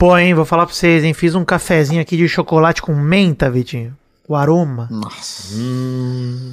Pô, hein, vou falar pra vocês, hein? Fiz um cafezinho aqui de chocolate com menta, Vitinho. O aroma. Nossa.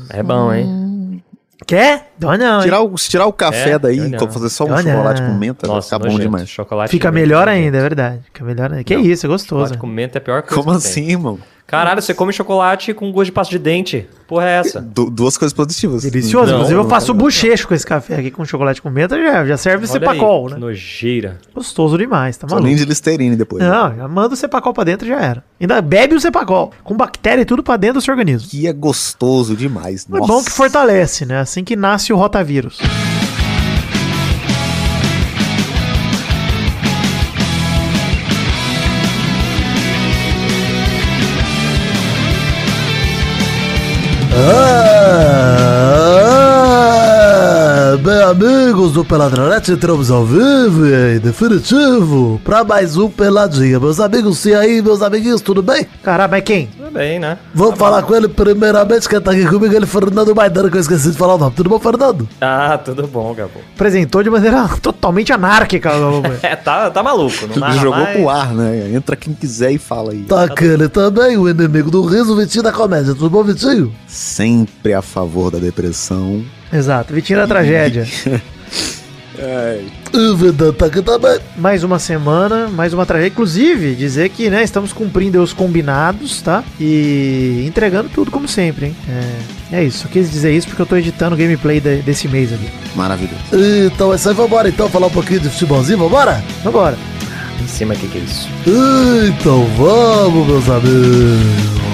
É bom, hein? Quer? Dó não? Tirar o, se tirar o café É, daí, fazer só um chocolate com menta, vai Nossa, ficar bom nojento. demais. Chocolate Fica com melhor ainda, é verdade. Fica melhor ainda. Que Não. isso, é gostoso. Chocolate com menta é pior coisa Como que tem. assim, irmão? Caralho, você come chocolate com gosto de pasta de dente. Porra é essa? Du- duas coisas positivas. Delicioso. Não, Inclusive, eu faço não. bochecho com esse café aqui com chocolate com menta, já, já serve o Olha cepacol, aí, que né? nojeira. Gostoso demais, tá Só maluco? nem de Listerine depois. né? Não, já manda o cepacol pra dentro e já era. Ainda bebe o cepacol. Com bactéria e tudo pra dentro do seu organismo. Que é gostoso demais. É bom que fortalece, né? Assim que nasce o rotavírus. Ah, amigos do Peladranet, entramos ao vivo e em definitivo para mais um Peladinha. Meus amigos, e aí, meus amiguinhos, tudo bem? Caralho, mas quem? Tudo bem, né? Vamos falar com ele primeiramente, quem tá aqui comigo, ele Fernando Maidana, que eu esqueci de falar o nome. Tudo bom, Fernando? Ah, tudo bom, Gabo. Apresentou de maneira totalmente anárquica. o- É, tá, tá maluco. Não jogou mais. pro ar, né? Entra quem quiser e fala aí. Tá aquele também, o inimigo do riso, Vitinho da comédia. Tudo bom, Vitinho? Sempre a favor da depressão. Exato, Vitinho da tragédia. Mais uma semana, mais uma tragédia. Inclusive, dizer que, né, estamos cumprindo os combinados, tá? E entregando tudo como sempre, hein? É, é isso. Só quis dizer isso porque eu tô editando o gameplay de- desse mês aqui. Maravilhoso. Então é isso aí, vambora então falar um pouquinho de futebolzinho, vambora? Vambora. Em cima, o que, que é isso? Então vamos, meus amigos.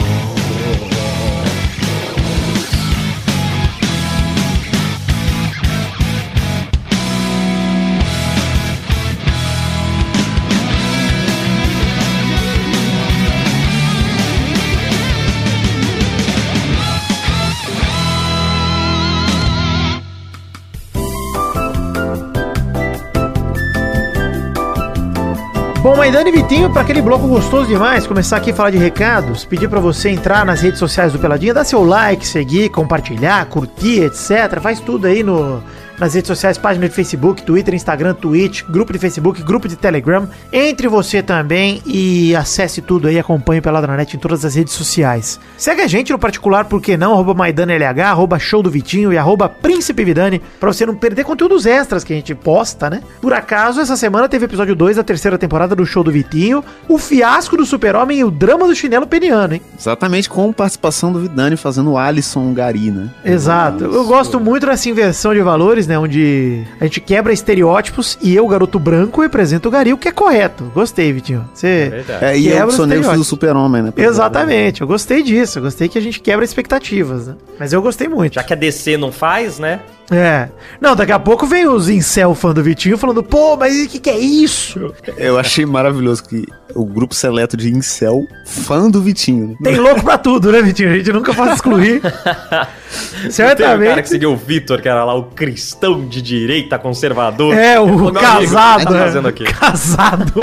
Maidana e Vitinho, para aquele bloco gostoso demais, começar aqui a falar de recados, pedir para você entrar nas redes sociais do Peladinha, dar seu like, seguir, compartilhar, curtir, etc. Faz tudo aí no, nas redes sociais, página de Facebook, Twitter, Instagram, Twitch, grupo de Facebook, grupo de Telegram. Entre você também e acesse tudo aí, acompanhe o Peladranet em todas as redes sociais. Segue a gente no particular, por que não? Arroba MaidaneLH, arroba Show do Vitinho e arroba Príncipe Vidani, pra você não perder conteúdos extras que a gente posta, né? Por acaso, essa semana teve episódio 2 da terceira temporada do Show do Vitinho, o fiasco do super-homem e o drama do chinelo peniano, hein? Exatamente com participação do Vidani fazendo o Alisson Gari, né? Exato. Eu gosto muito dessa inversão de valores, né? Onde a gente quebra estereótipos e eu, garoto branco, represento o Gari, o que é correto. Gostei, Vitinho. Você. verdade. É, e eu os sou negro do super-homem, né? Exatamente, eu gostei disso. Eu gostei que a gente quebra expectativas, né? Mas eu gostei muito. Já que a DC não faz, né? É. Não, daqui a pouco vem os incel fã do Vitinho falando, pô, mas o que, que é isso? Eu achei maravilhoso que o grupo seleto de incel, fã do Vitinho. né? Tem louco pra tudo, né, Vitinho? A gente nunca pode excluir. Teve um cara que Certamente. seguiu o Vitor, que era lá o cristão de direita, conservador. É, o "Meu casado. amigo, o que tá né? fazendo aqui? Casado.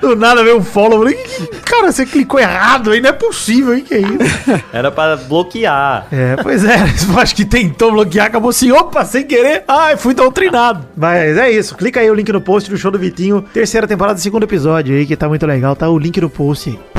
Do nada veio um follow. Eu falei, "Ih, cara, você clicou errado aí, não é possível, hein? Que é isso? Era pra bloquear. É, pois é, acho que tentou bloquear, acabou assim, opa, sem querer. Ai, fui doutrinado. Mas é isso, clica aí o link no post do show do Vitinho, terceira temporada, segundo episódio aí, que tá muito legal, tá o link no post aí.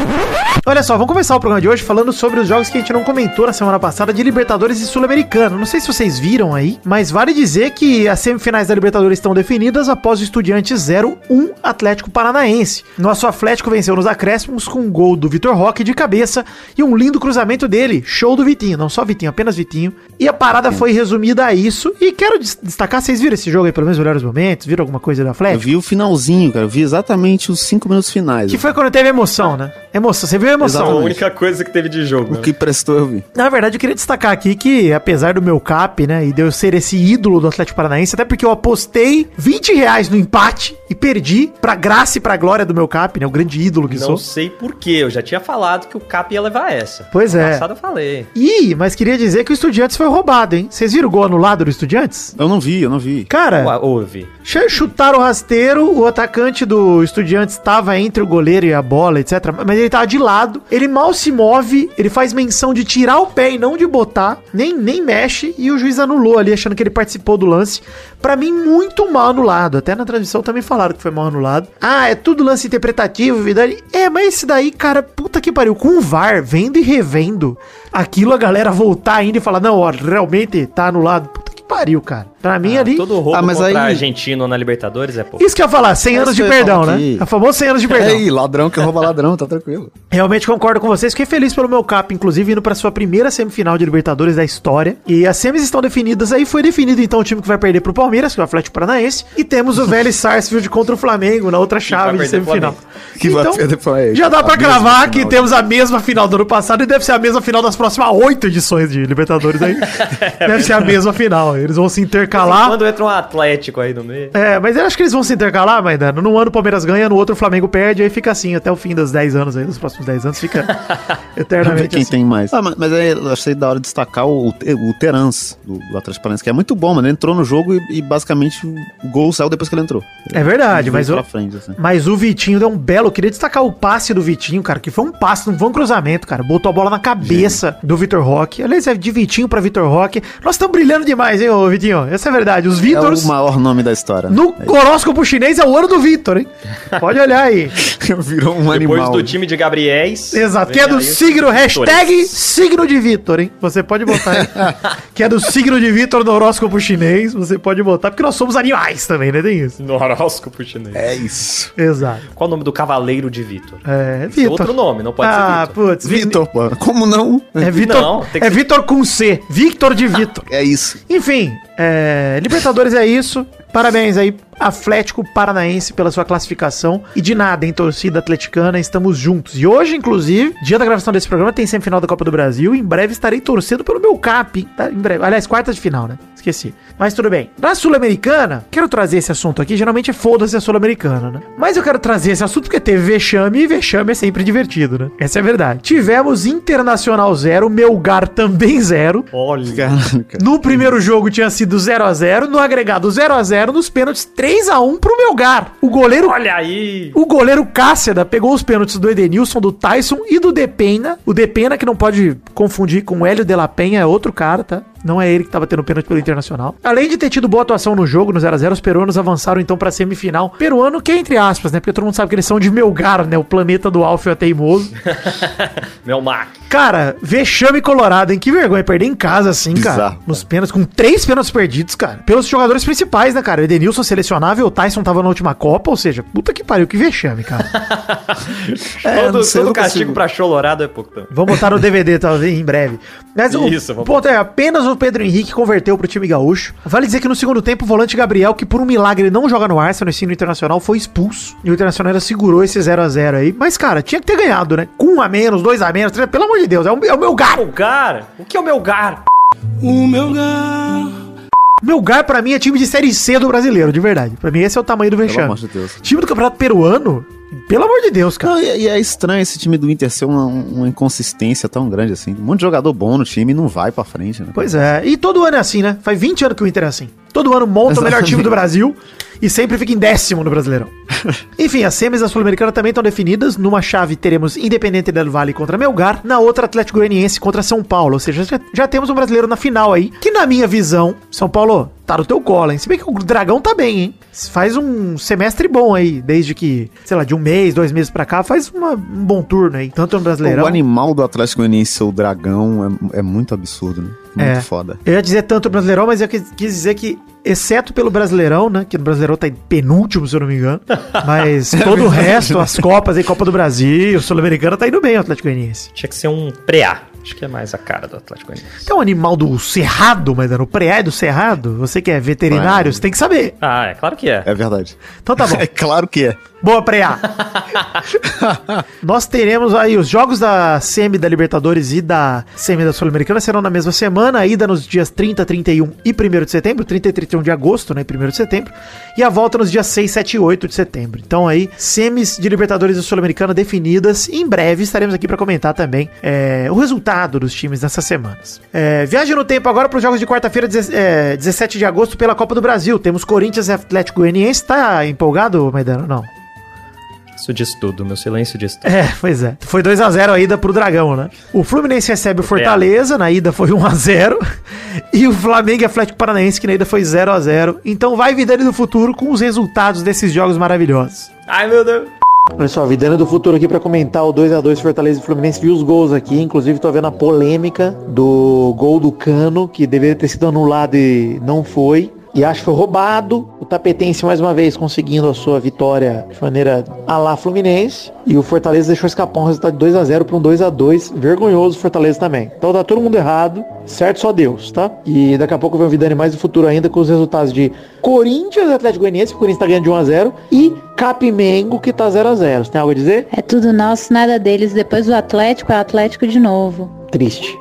Olha só, vamos começar o programa de hoje falando sobre os jogos que a gente não comentou na semana passada de Libertadores e Sul-Americano. Não sei se vocês viram aí, mas vale dizer que as semifinais da Libertadores estão definidas após o Estudiantes 0-1 Atlético Paranaense. Nosso Atlético venceu nos acréscimos com um gol do Vitor Roque de cabeça e um lindo cruzamento dele, show do Vitinho, não só Vitinho, apenas Vitinho. E a parada foi resumida a isso. E quero des- destacar, vocês viram esse jogo aí, pelo menos melhores momentos? Viram alguma coisa do Eu Atlético? vi o finalzinho, cara. Eu vi exatamente os cinco minutos finais. Que foi quando teve emoção, né? Emoção, você viu a emoção? A Exatamente. única coisa que teve de jogo. O né? que prestou eu vi. Na verdade, eu queria destacar aqui que, apesar do meu cap, né, e de eu ser esse ídolo do Atlético Paranaense, até porque eu apostei 20 reais no empate e perdi pra graça e pra glória do meu cap, né, o grande ídolo que Não sou. sei porquê, eu já tinha falado que o Cap ia levar essa. Pois No é. passado eu falei. Ih, mas queria dizer que o Estudiantes foi roubado, hein? Vocês viram o gol anulado do Estudiantes? Eu não vi, eu não vi. Cara, Ua- Houve. ch- chutaram o rasteiro, o atacante do Estudiantes estava entre o goleiro e a bola, etc. Mas dele tava de lado, ele mal se move, ele faz menção de tirar o pé e não de botar, nem, nem mexe, e o juiz anulou ali, achando que ele participou do lance. Pra mim, muito mal anulado. Até na transmissão também falaram que foi mal anulado. Ah, é tudo lance interpretativo, Vidal. É, mas esse daí, cara, puta que pariu. Com o VAR, vendo e revendo, aquilo a galera voltar ainda e falar, não, ó, realmente tá anulado. Puta que pariu, cara. Pra mim ali... Todo roubo Ah, mas contra aí- argentino na Libertadores é pouco. Isso que eu ia falar, 100 É anos isso de que eu ia perdão, né? A famosa 100 anos de É perdão. aí, ladrão que rouba ladrão, tá tranquilo. Realmente concordo com vocês. Fiquei feliz pelo meu cap, inclusive indo pra sua primeira semifinal de Libertadores da história. E as semis estão definidas aí. Foi definido então o time que vai perder pro Palmeiras, que é o Atlético Paranaense. E temos o Vélez Sarsfield contra o Flamengo na outra chave de semifinal. Que vai perder Flamengo. já dá pra cravar que final. temos a mesma final do ano passado e deve ser a mesma final das próximas oito edições de Libertadores aí. deve ser a mesma final. Eles vão se intercalar. Quando entra um Atlético aí no meio. É, mas eu acho que eles vão se intercalar, Maidano. Num ano o Palmeiras ganha, no outro o Flamengo perde, aí fica assim, até o fim dos 10 anos aí, dos próximos 10 anos, fica eternamente quem assim. tem mais. Ah, mas, mas aí eu achei da hora destacar o, o Terans, do, do Atlético Paranaense, que é muito bom, mano. Ele entrou no jogo e, e basicamente o gol saiu depois que ele entrou. É verdade, mas o, frente, assim. mas o Vitinho deu um belo. Eu queria destacar o passe do Vitinho, cara, que foi um passe, não foi um cruzamento, cara. Botou a bola na cabeça do Vitor Roque. Aliás, é de Vitinho pra Vitor Roque. Nós estamos brilhando demais, hein, ô Vitinho? Essa é a verdade. Os É Vitors o maior nome da história. no horóscopo chinês é o ano do Vitor, hein? Pode olhar aí. Virou um Depois animal. do time de Gabriéis. Exato, que é do signo, hashtag signo de Vitor, hein? Você pode botar aí. que é do signo de Vitor no horóscopo chinês, você pode botar, porque nós somos animais também, né? Tem isso. No horóscopo chinês. É isso. Exato. Qual o nome do cavaleiro de Vitor? É, Esse é outro nome, não pode ah, ser Vitor. putz. Vi- Vitor, pô. Como não? É Vitor, Não, é ser- Vitor com C. Victor de Vitor. É isso. Enfim, é, Libertadores é isso. Parabéns aí, Atlético Paranaense, pela sua classificação. E de nada, em torcida atleticana, estamos juntos. E hoje, inclusive, dia da gravação desse programa, tem semifinal da Copa do Brasil. Em breve estarei torcendo pelo meu cap? Tá? Em breve. Aliás, quartas de final, né? Esqueci. Mas tudo bem. Na Sul-Americana, quero trazer esse assunto aqui. Geralmente é foda-se a Sul-Americana, né? Mas eu quero trazer esse assunto porque teve vexame e vexame é sempre divertido, né? Essa é a verdade. Tivemos Internacional 0, Melgar também 0. Olha. Cara. No primeiro jogo tinha sido 0 a 0 no agregado 0 a 0 nos pênaltis 3 a 1 pro Melgar. O goleiro Olha aí. o goleiro Cássida pegou os pênaltis do Edenilson, do Tyson e do Depena. O Depena, que não pode confundir com o Hélio de la Penha, é outro cara, tá? Não é ele que tava tendo pênalti pelo Internacional. Além de ter tido boa atuação no jogo, no 0x0, os peruanos avançaram então pra semifinal. Peruano que é entre aspas, né? Porque todo mundo sabe que eles são de Melgar, né? O planeta do Alfio é teimoso. Meu Mac. Cara, vexame colorado, hein? Que vergonha perder em casa assim, cara. Bizarro, Nos pênaltis, com três pênaltis perdidos, cara. Pelos jogadores principais, né, cara? O Edenilson selecionável, o Tyson tava na última Copa, ou seja, puta que pariu, que vexame, cara. É, todo sei, todo castigo consigo. pra Cholorado é pouco também. Vamos botar no DVD, talvez, em breve. Mas o Isso, vamos ponto é, apenas o Pedro Henrique converteu pro time gaúcho. Vale dizer que no segundo tempo, o volante Gabriel, que por um milagre não joga no Arsenal, ensino internacional, foi expulso. E o Internacional ainda segurou esse 0 a 0 aí. Mas, cara, tinha que ter ganhado, né? Com um a menos, dois a menos, três, pelo amor de Deus, é o, é o meu gar. Melgar? O que é o Melgar? Melgar, pra mim, é time de Série C do brasileiro, de verdade. Pra mim, esse é o tamanho do Pelo vexame. amor de Deus. Time do Campeonato Peruano, pelo amor de Deus, cara. Não, e, e é estranho esse time do Inter ser uma, uma inconsistência tão grande assim. Um monte de jogador bom no time não vai pra frente, né? Pois é, e todo ano é assim, né? Faz 20 anos que o Inter é assim. Todo ano monta o melhor time do Brasil e sempre fica em décimo no Brasileirão. Enfim, as semis da Sul-Americana também estão definidas. Numa chave teremos Independente del Vale contra Melgar, na outra Atlético Goianiense contra São Paulo. Ou seja, já, já temos um brasileiro na final aí, que na minha visão, São Paulo, tá no teu colo, hein? Se bem que o Dragão tá bem, hein? Faz um semestre bom aí, desde que, sei lá, de um mês, dois meses pra cá, faz uma- um bom turno aí, tanto no Brasileirão. O animal do Atlético Goianiense ser o dragão é, é muito absurdo, né? Muito É. foda. Eu ia dizer tanto o Brasileirão, mas eu quis, quis dizer que, exceto pelo Brasileirão, né? Que no Brasileirão tá em penúltimo, se eu não me engano. Mas todo o resto, as Copas aí, Copa do Brasil, Sul-Americana, tá indo bem o Atlético Goianiense. Tinha que ser um preá. Acho que é mais a cara do Atlético Goianiense. Tem um animal do Cerrado, mas no preá do Cerrado, você que é veterinário, você tem que saber. Ah, é claro que é. É verdade. Então tá bom. É claro que é. Boa, Preá. Nós teremos aí os jogos da Semi da Libertadores e da Semi da Sul-Americana serão na mesma semana, a ida nos dias 30, 31 e 1 de setembro, 30 e 31 de agosto, né, e 1 de setembro, e a volta nos dias 6, 7 e 8 de setembro. Então aí, semis de Libertadores e Sul-Americana definidas, em breve estaremos aqui para comentar também é, o resultado dos times nessas semanas. É, viagem no tempo agora para os jogos de quarta-feira, é, 17 de agosto, pela Copa do Brasil. Temos Corinthians e Atlético Goianiense. Tá empolgado, Maidano? Não. Isso diz tudo, meu silêncio diz tudo. É, pois é. Foi 2x0 a ida pro Dragão, né? O Fluminense recebe o Fortaleza, na ida foi 1x0. E o Flamengo e Atlético Paranaense, que na ida foi 0x0. Então vai Vidani do futuro com os resultados desses jogos maravilhosos. Ai, meu Deus. Olha só, Vidana do Futuro aqui pra comentar o 2x2 Fortaleza e Fluminense. Vi os gols aqui, inclusive tô vendo a polêmica do gol do Cano, que deveria ter sido anulado e não foi. E acho que foi roubado. O Tapetense mais uma vez conseguindo a sua vitória de maneira a lá Fluminense. E o Fortaleza deixou escapar um resultado de 2x0 para um 2x2. Vergonhoso o Fortaleza também. Então tá todo mundo errado. Certo só Deus, tá? E daqui a pouco vem o Vidani mais do futuro ainda com os resultados de Corinthians e Atlético Goianiense. O Corinthians tá ganhando de 1x0. E Capimengo que tá 0x0. Você tem algo a dizer? É tudo nosso, nada deles. Depois do Atlético, é o Atlético de novo. Triste.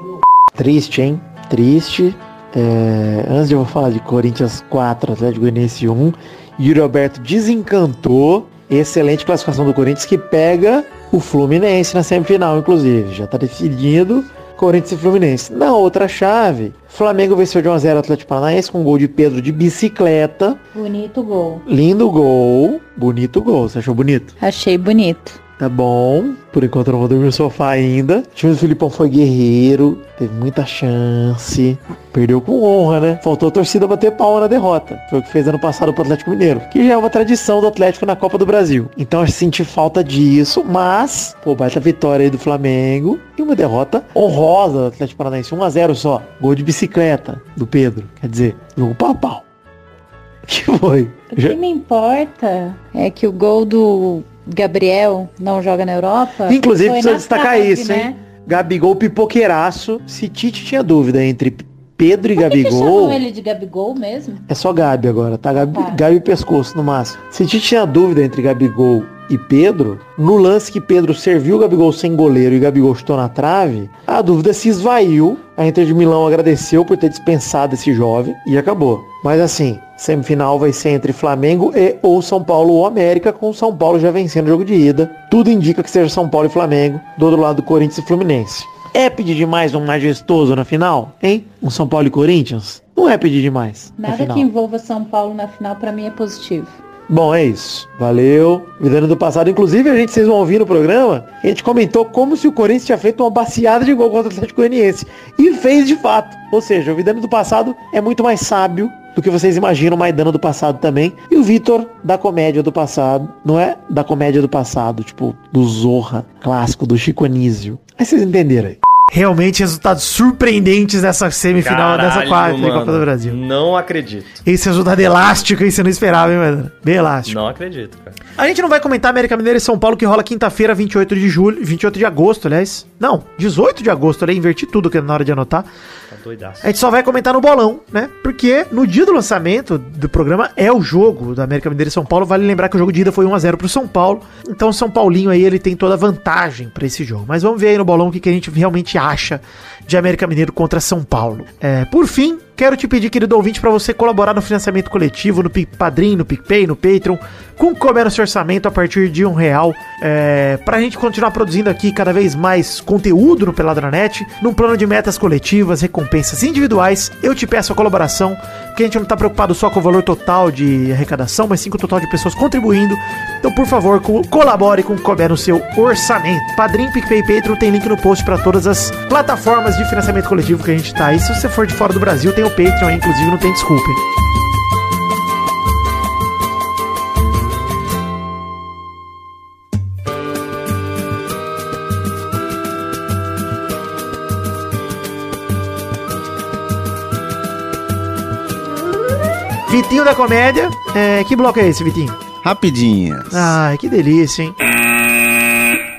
Triste, hein? Triste. É, antes de eu falar de Corinthians 4, Atlético Goianiense 1, Yuri Alberto desencantou. Excelente classificação do Corinthians que pega o Fluminense na semifinal, inclusive. Já tá decidido Corinthians e Fluminense. Na outra chave, Flamengo venceu de 1x0 Atlético Paranaense com um gol de Pedro de bicicleta. Bonito gol. Lindo gol. Bonito gol. Você achou bonito? Achei bonito. Tá bom. Por enquanto eu não vou dormir no sofá ainda. O time do Filipão foi guerreiro. Teve muita chance. Perdeu com honra, né? Faltou a torcida bater pau na derrota. Foi o que fez ano passado pro Atlético Mineiro. Que já é uma tradição do Atlético na Copa do Brasil. Então eu senti falta disso. Mas, pô, baita vitória aí do Flamengo. E uma derrota honrosa do Atlético Paranaense. 1x0 só. Gol de bicicleta do Pedro. Quer dizer, jogo pau pau. Que foi? O que me importa é que o gol do Gabriel não joga na Europa. Inclusive, precisa destacar trave, isso, né? hein? Gabigol pipoqueiraço. Se Tite tinha dúvida entre Pedro e Por que que Gabigol. chamam ele de Gabigol mesmo? É só Gabi agora, tá? Gabi, Tá. Gabi pescoço no máximo. Se Tite tinha dúvida entre Gabigol e Pedro, no lance que Pedro serviu o Gabigol sem goleiro e Gabigol chutou na trave, a dúvida se esvaiu. A Inter de Milão agradeceu por ter dispensado esse jovem e acabou. Mas assim, semifinal vai ser entre Flamengo e ou São Paulo ou América, com o São Paulo já vencendo o jogo de ida. Tudo indica que seja São Paulo e Flamengo, do outro lado Corinthians e Fluminense. É pedir demais um majestoso na final, hein? Um São Paulo e Corinthians? Não é pedir demais. na Nada que envolva São Paulo na final pra mim é positivo. Bom, é isso. Valeu. Vidano do passado. Inclusive, a gente, vocês vão ouvir no programa, a gente comentou como se o Corinthians tinha feito uma baciada de gol contra o Atlético Goianiense. E fez de fato. Ou seja, o Vidano do passado é muito mais sábio do que vocês imaginam, o Maidana do passado também. E o Vitor da comédia do passado. Não é da comédia do passado, tipo, do Zorra, clássico, do Chico Anísio. Aí vocês entenderam aí. Realmente resultados surpreendentes dessa semifinal, dessa Caralho, quarta da mano. Copa do Brasil. Não acredito. Esse resultado elástico aí você não esperava, hein, Maidana? Bem elástico. Não acredito, cara. A gente não vai comentar América Mineira e São Paulo que rola quinta-feira, 28 de julho, 28 de agosto, aliás. Não, 18 de agosto, né? Inverti tudo que na hora de anotar. Doidaço. A gente só vai comentar no bolão, né? Porque no dia do lançamento do programa é o jogo da América Mineira e São Paulo. Vale lembrar que o jogo de ida foi 1 a 0 pro São Paulo. Então o São Paulinho aí ele tem toda a vantagem pra esse jogo. Mas vamos ver aí no bolão o que, que a gente realmente acha de América Mineiro contra São Paulo. É, por fim, quero te pedir, querido ouvinte, para você colaborar no financiamento coletivo, no Padrim, no PicPay, no Patreon, com Comer no seu orçamento a partir de um real, é, pra gente continuar produzindo aqui cada vez mais conteúdo no Peladranet, num plano de metas coletivas, recompensas individuais. Eu te peço a colaboração, porque a gente não tá preocupado só com o valor total de arrecadação, mas sim com o total de pessoas contribuindo. Então, por favor, co- colabore com o Comer no seu orçamento. Padrim, PicPay e Patreon tem link no post para todas as plataformas de financiamento coletivo que a gente tá. E se você for de fora do Brasil, tem o Patreon inclusive, não tem desculpa. hein? Vitinho da comédia. É, que bloco é esse, Vitinho? Rapidinhas. Ai, que delícia, hein?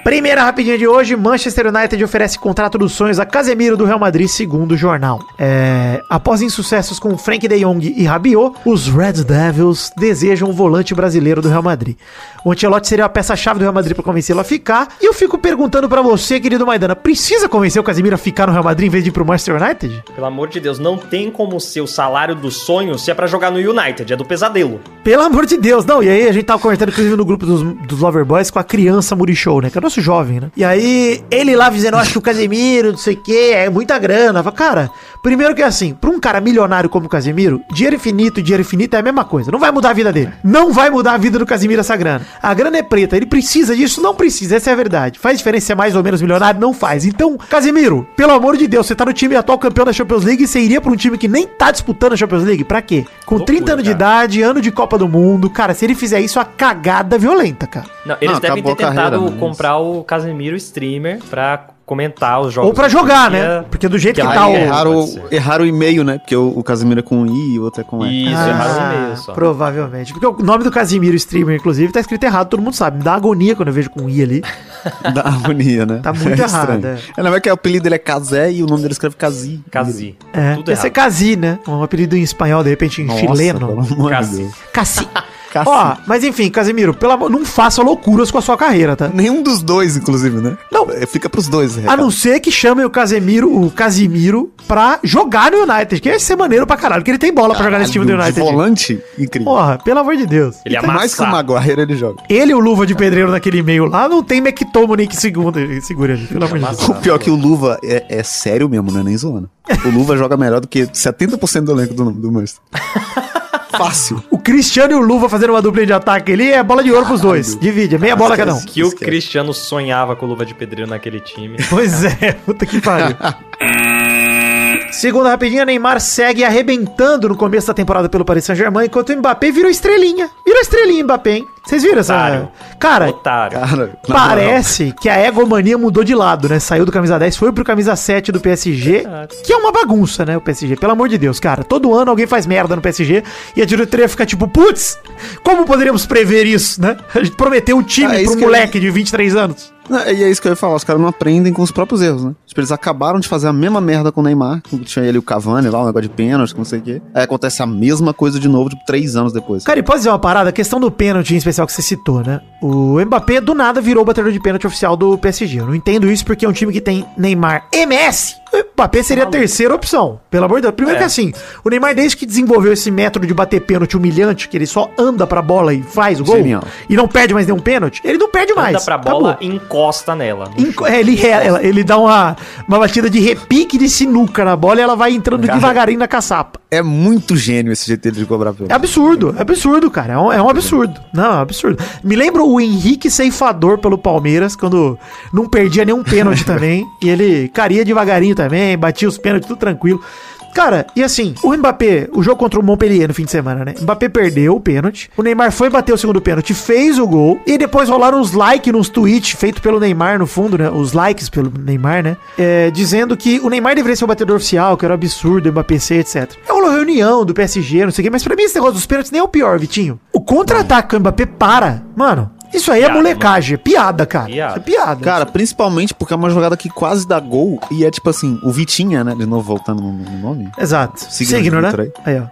Primeira rapidinha de hoje, Manchester United oferece contrato dos sonhos a Casemiro do Real Madrid, segundo o jornal. É, após insucessos com Frank de Jong e Rabiot, os Red Devils desejam o volante brasileiro do Real Madrid. O Ancelotti seria a peça-chave do Real Madrid para convencê-lo a ficar. E eu fico perguntando para você, querido Maidana, precisa convencer o Casemiro a ficar no Real Madrid em vez de ir pro Manchester United? Pelo amor de Deus, não tem como ser o salário dos sonhos se é pra jogar no United, é do pesadelo. Pelo amor de Deus, não. E aí a gente tava conversando, inclusive, no grupo dos, dos Loverboys com a criança Murichou, né? Que jovem, né? E aí, ele lá dizendo, acho que o Casemiro, não sei o quê, é muita grana. Cara, primeiro que é assim, pra um cara milionário como o Casemiro, dinheiro infinito e dinheiro infinito é a mesma coisa. Não vai mudar a vida dele. Não vai mudar a vida do Casemiro essa grana. A grana é preta, ele precisa disso? Não precisa, essa é a verdade. Faz diferença ser mais ou menos milionário? Não faz. Então, Casemiro, pelo amor de Deus, você tá no time atual campeão da Champions League e você iria pra um time que nem tá disputando a Champions League? Pra quê? Com Loucura, 30 anos de idade, ano de Copa do Mundo, cara, se ele fizer isso, é uma cagada violenta, cara. Não, eles Não, devem ter tentado carreira, comprar o Casemiro streamer pra comentar os jogos. Ou pra jogar, né? Porque do jeito que, que tá o. erraram, ser. o e-mail, né? Porque o, o Casimiro é com I e o outro é com E. Isso, Ah, erraram o e-mail só. Provavelmente. Porque o nome do Casimiro streamer, inclusive, tá escrito errado, todo mundo sabe. Me dá agonia quando eu vejo com I ali. Da harmonia, né? Tá muito É errado, estranho. é. É, não é que o apelido dele é Casé e o nome dele escreve Cazi. Casi. É, Tudo ia ser errado. Casi, né? Um apelido em espanhol, de repente em Nossa, chileno. pelo amor Ó, mas enfim, Casimiro, pelo amor, não faça loucuras com a sua carreira, tá? Nenhum dos dois, inclusive, né? Não. É, Fica pros dois. A não ser que chamem o Casemiro, o Casimiro, pra jogar no United, que ia ser maneiro pra caralho, porque ele tem bola pra jogar nesse time do Caralho, United. De volante, incrível. Porra, pelo amor de Deus. Ele é mais que o. Maguire ele joga. Ele e o Luva de Pedreiro naquele meio lá, não tem McTominay que segunda, segura ele, pelo amor de Deus. O pior é que o Luva é, é sério mesmo, não é nem zoando. O Luva joga melhor do que 70% do elenco do, do Manchester. Fácil. O Cristiano e o Luva fazendo uma dupla de ataque ali é bola de ouro pros dois. Divide, é meia bola cada um. Que o. Cristiano sonhava com luva de pedreiro naquele time. Pois é, puta que pariu. Segunda rapidinha, Neymar segue arrebentando no começo da temporada pelo Paris Saint-Germain, enquanto o Mbappé virou estrelinha. Virou estrelinha, Mbappé, hein? Vocês viram essa? Cara, Otário. Cara. Parece que a egomania mudou de lado, né? Saiu do camisa 10, foi pro camisa 7 do PSG, que é uma bagunça, né? O PSG, pelo amor de Deus, cara. Todo ano alguém faz merda no PSG e a diretoria fica tipo, putz, como poderíamos prever isso, né? A gente prometeu um time Ah, é pro que eu- moleque de 23 anos. Não, E é isso que eu ia falar, os caras não aprendem com os próprios erros, né? Tipo, eles acabaram de fazer a mesma merda com o Neymar, que tinha ele o Cavani lá, um negócio de pênalti, não sei o quê. Aí acontece a mesma coisa de novo, tipo, três anos depois. Cara, e pode dizer uma parada? A questão do pênalti em especial que você citou, né? O Mbappé do nada virou o batedor de pênalti oficial do PSG. Eu não entendo isso porque é um time que tem Neymar Messi. O Mbappé seria a terceira opção. Pelo amor de Deus. Primeiro É. que assim, o Neymar, desde que desenvolveu esse método de bater pênalti humilhante, que ele só anda pra bola e faz o gol, Genial. e não perde mais nenhum pênalti, ele não perde mais. Anda pra bola e encosta nela. Enco- é, ele, é, ele dá uma, uma batida de repique de sinuca na bola e ela vai entrando Cara. devagarinho na caçapa. É muito gênio esse jeito dele de cobrar. É absurdo, é absurdo, cara. É um, é um absurdo. Não, é um absurdo. Me lembra o Henrique Ceifador pelo Palmeiras, quando não perdia nenhum pênalti também. E ele caía devagarinho também, batia os pênaltis, tudo tranquilo. Cara, e assim, o Mbappé, o jogo contra o Montpellier no fim de semana, né? Mbappé perdeu o pênalti. O Neymar foi bater o segundo pênalti, fez o gol. E depois rolaram uns likes nos tweets feitos pelo Neymar no fundo, né? Os likes pelo Neymar, né? É, dizendo que o Neymar deveria ser o batedor oficial, que era um absurdo, Mbappé etc. Rolou reunião do PSG, não sei o quê, mas pra mim esse negócio dos pênaltis nem é o pior, Vitinho. O contra-ataque que o Mbappé para, mano, isso aí é Piada, molecagem, é piada, cara. Piada. Isso é piada. Cara, principalmente porque é uma jogada que quase dá gol e é tipo assim, o Vitinha, né? De novo voltando no, no nome. Exato. Signo Signo, né? Aí. Aí, ó.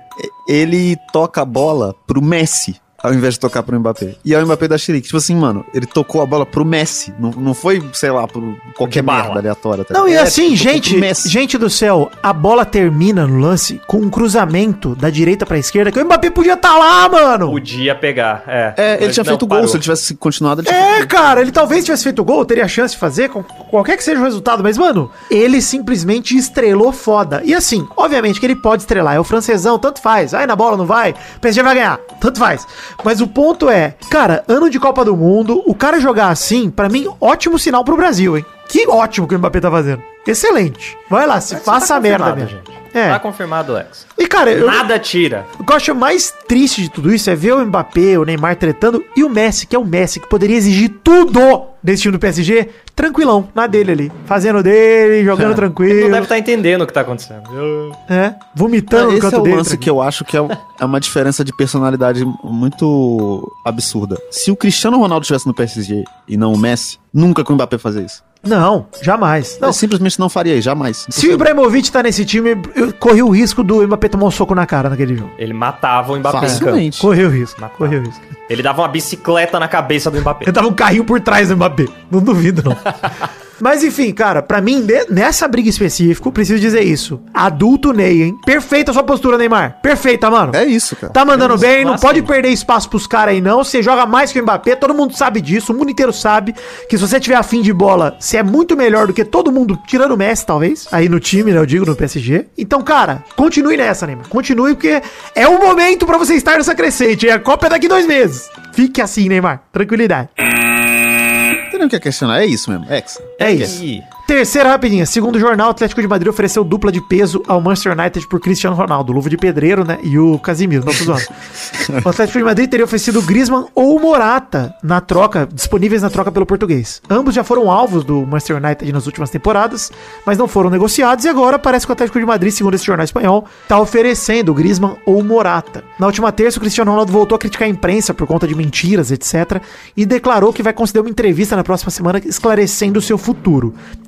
Ele toca a bola pro Messi. Ao invés de tocar pro Mbappé. E é o Mbappé da Chirique. Tipo assim, mano, ele tocou a bola pro Messi. Não, não foi, sei lá, pro qualquer merda aleatória. tá Não, e? É, assim, gente, gente do céu, a bola termina no lance com um cruzamento da direita pra esquerda, que o Mbappé podia estar lá, mano. Podia pegar, é. É, ele Mas tinha não, feito gol. parou. Se ele tivesse continuado, ele tinha É, feito cara, ele talvez tivesse feito gol, teria chance de fazer, com qualquer que seja o resultado, mas, mano, ele simplesmente estrelou foda. E assim, obviamente que ele pode estrelar, é o francesão, tanto faz, vai na bola, não vai, o PSG vai ganhar, tanto faz. Mas o ponto é, cara, ano de Copa do Mundo, o cara jogar assim, pra mim, ótimo sinal pro Brasil, hein? Que ótimo que o Mbappé tá fazendo. Excelente. Vai lá, se Mas faça tá a merda mesmo. gente. É. Tá confirmado, Lex. E, cara, eu, Nada tira. o que eu acho mais triste de tudo isso é ver o Mbappé, o Neymar tretando e o Messi, que é o Messi, que poderia exigir tudo desse time do PSG, tranquilão, na dele ali. Fazendo dele, jogando Ele não tranquilo. deve estar entendendo o que tá acontecendo. Eu- É, vomitando no Esse canto é o dele. lance que eu acho que é, é uma diferença de personalidade muito absurda. Se o Cristiano Ronaldo estivesse no PSG e não o Messi, nunca que o Mbappé fazer isso. Não, jamais. Não, Ele simplesmente não faria isso, jamais. se o Ibrahimovic tá nesse time, eu corri o risco do Mbappé tomar um soco na cara naquele jogo. Ele matava o Mbappé. Facilmente. Correu o risco, Matava. correu o risco. Ele dava uma bicicleta na cabeça do Mbappé. Eu tava um carrinho por trás do Mbappé. Não duvido, não. Mas enfim, cara, pra mim, nessa briga específica, preciso dizer isso. Adulto Ney, hein? Perfeita a sua postura, Neymar. Perfeita, mano. É isso, cara. Tá mandando bem, não pode perder espaço pros caras aí, não. Você joga mais que o Mbappé, todo mundo sabe disso, o mundo inteiro sabe que se você tiver afim de bola, você é muito melhor do que todo mundo, tirando o Messi, talvez, aí no time, né? Eu digo, no PSG. Então, cara, continue nessa, Neymar. Continue, porque é o momento pra você estar nessa crescente. E a Copa é daqui dois meses. Fique assim, Neymar. Tranquilidade. Não tem nem o que questionar, é isso mesmo. Hexa. É isso. Terceira rapidinha. Segundo o jornal, o Atlético de Madrid ofereceu dupla de peso ao Manchester United por Cristiano Ronaldo, Luva de Pedreiro, né? E o Casimiro, não tô zoando. o Atlético de Madrid teria oferecido Griezmann ou Morata na troca, disponíveis na troca pelo português. Ambos já foram alvos do Manchester United nas últimas temporadas, mas não foram negociados e agora parece que o Atlético de Madrid, segundo esse jornal espanhol, tá oferecendo Griezmann ou Morata. Na última terça, o Cristiano Ronaldo voltou a criticar a imprensa por conta de mentiras, etc. E declarou que vai conceder uma entrevista na próxima semana esclarecendo o seu futuro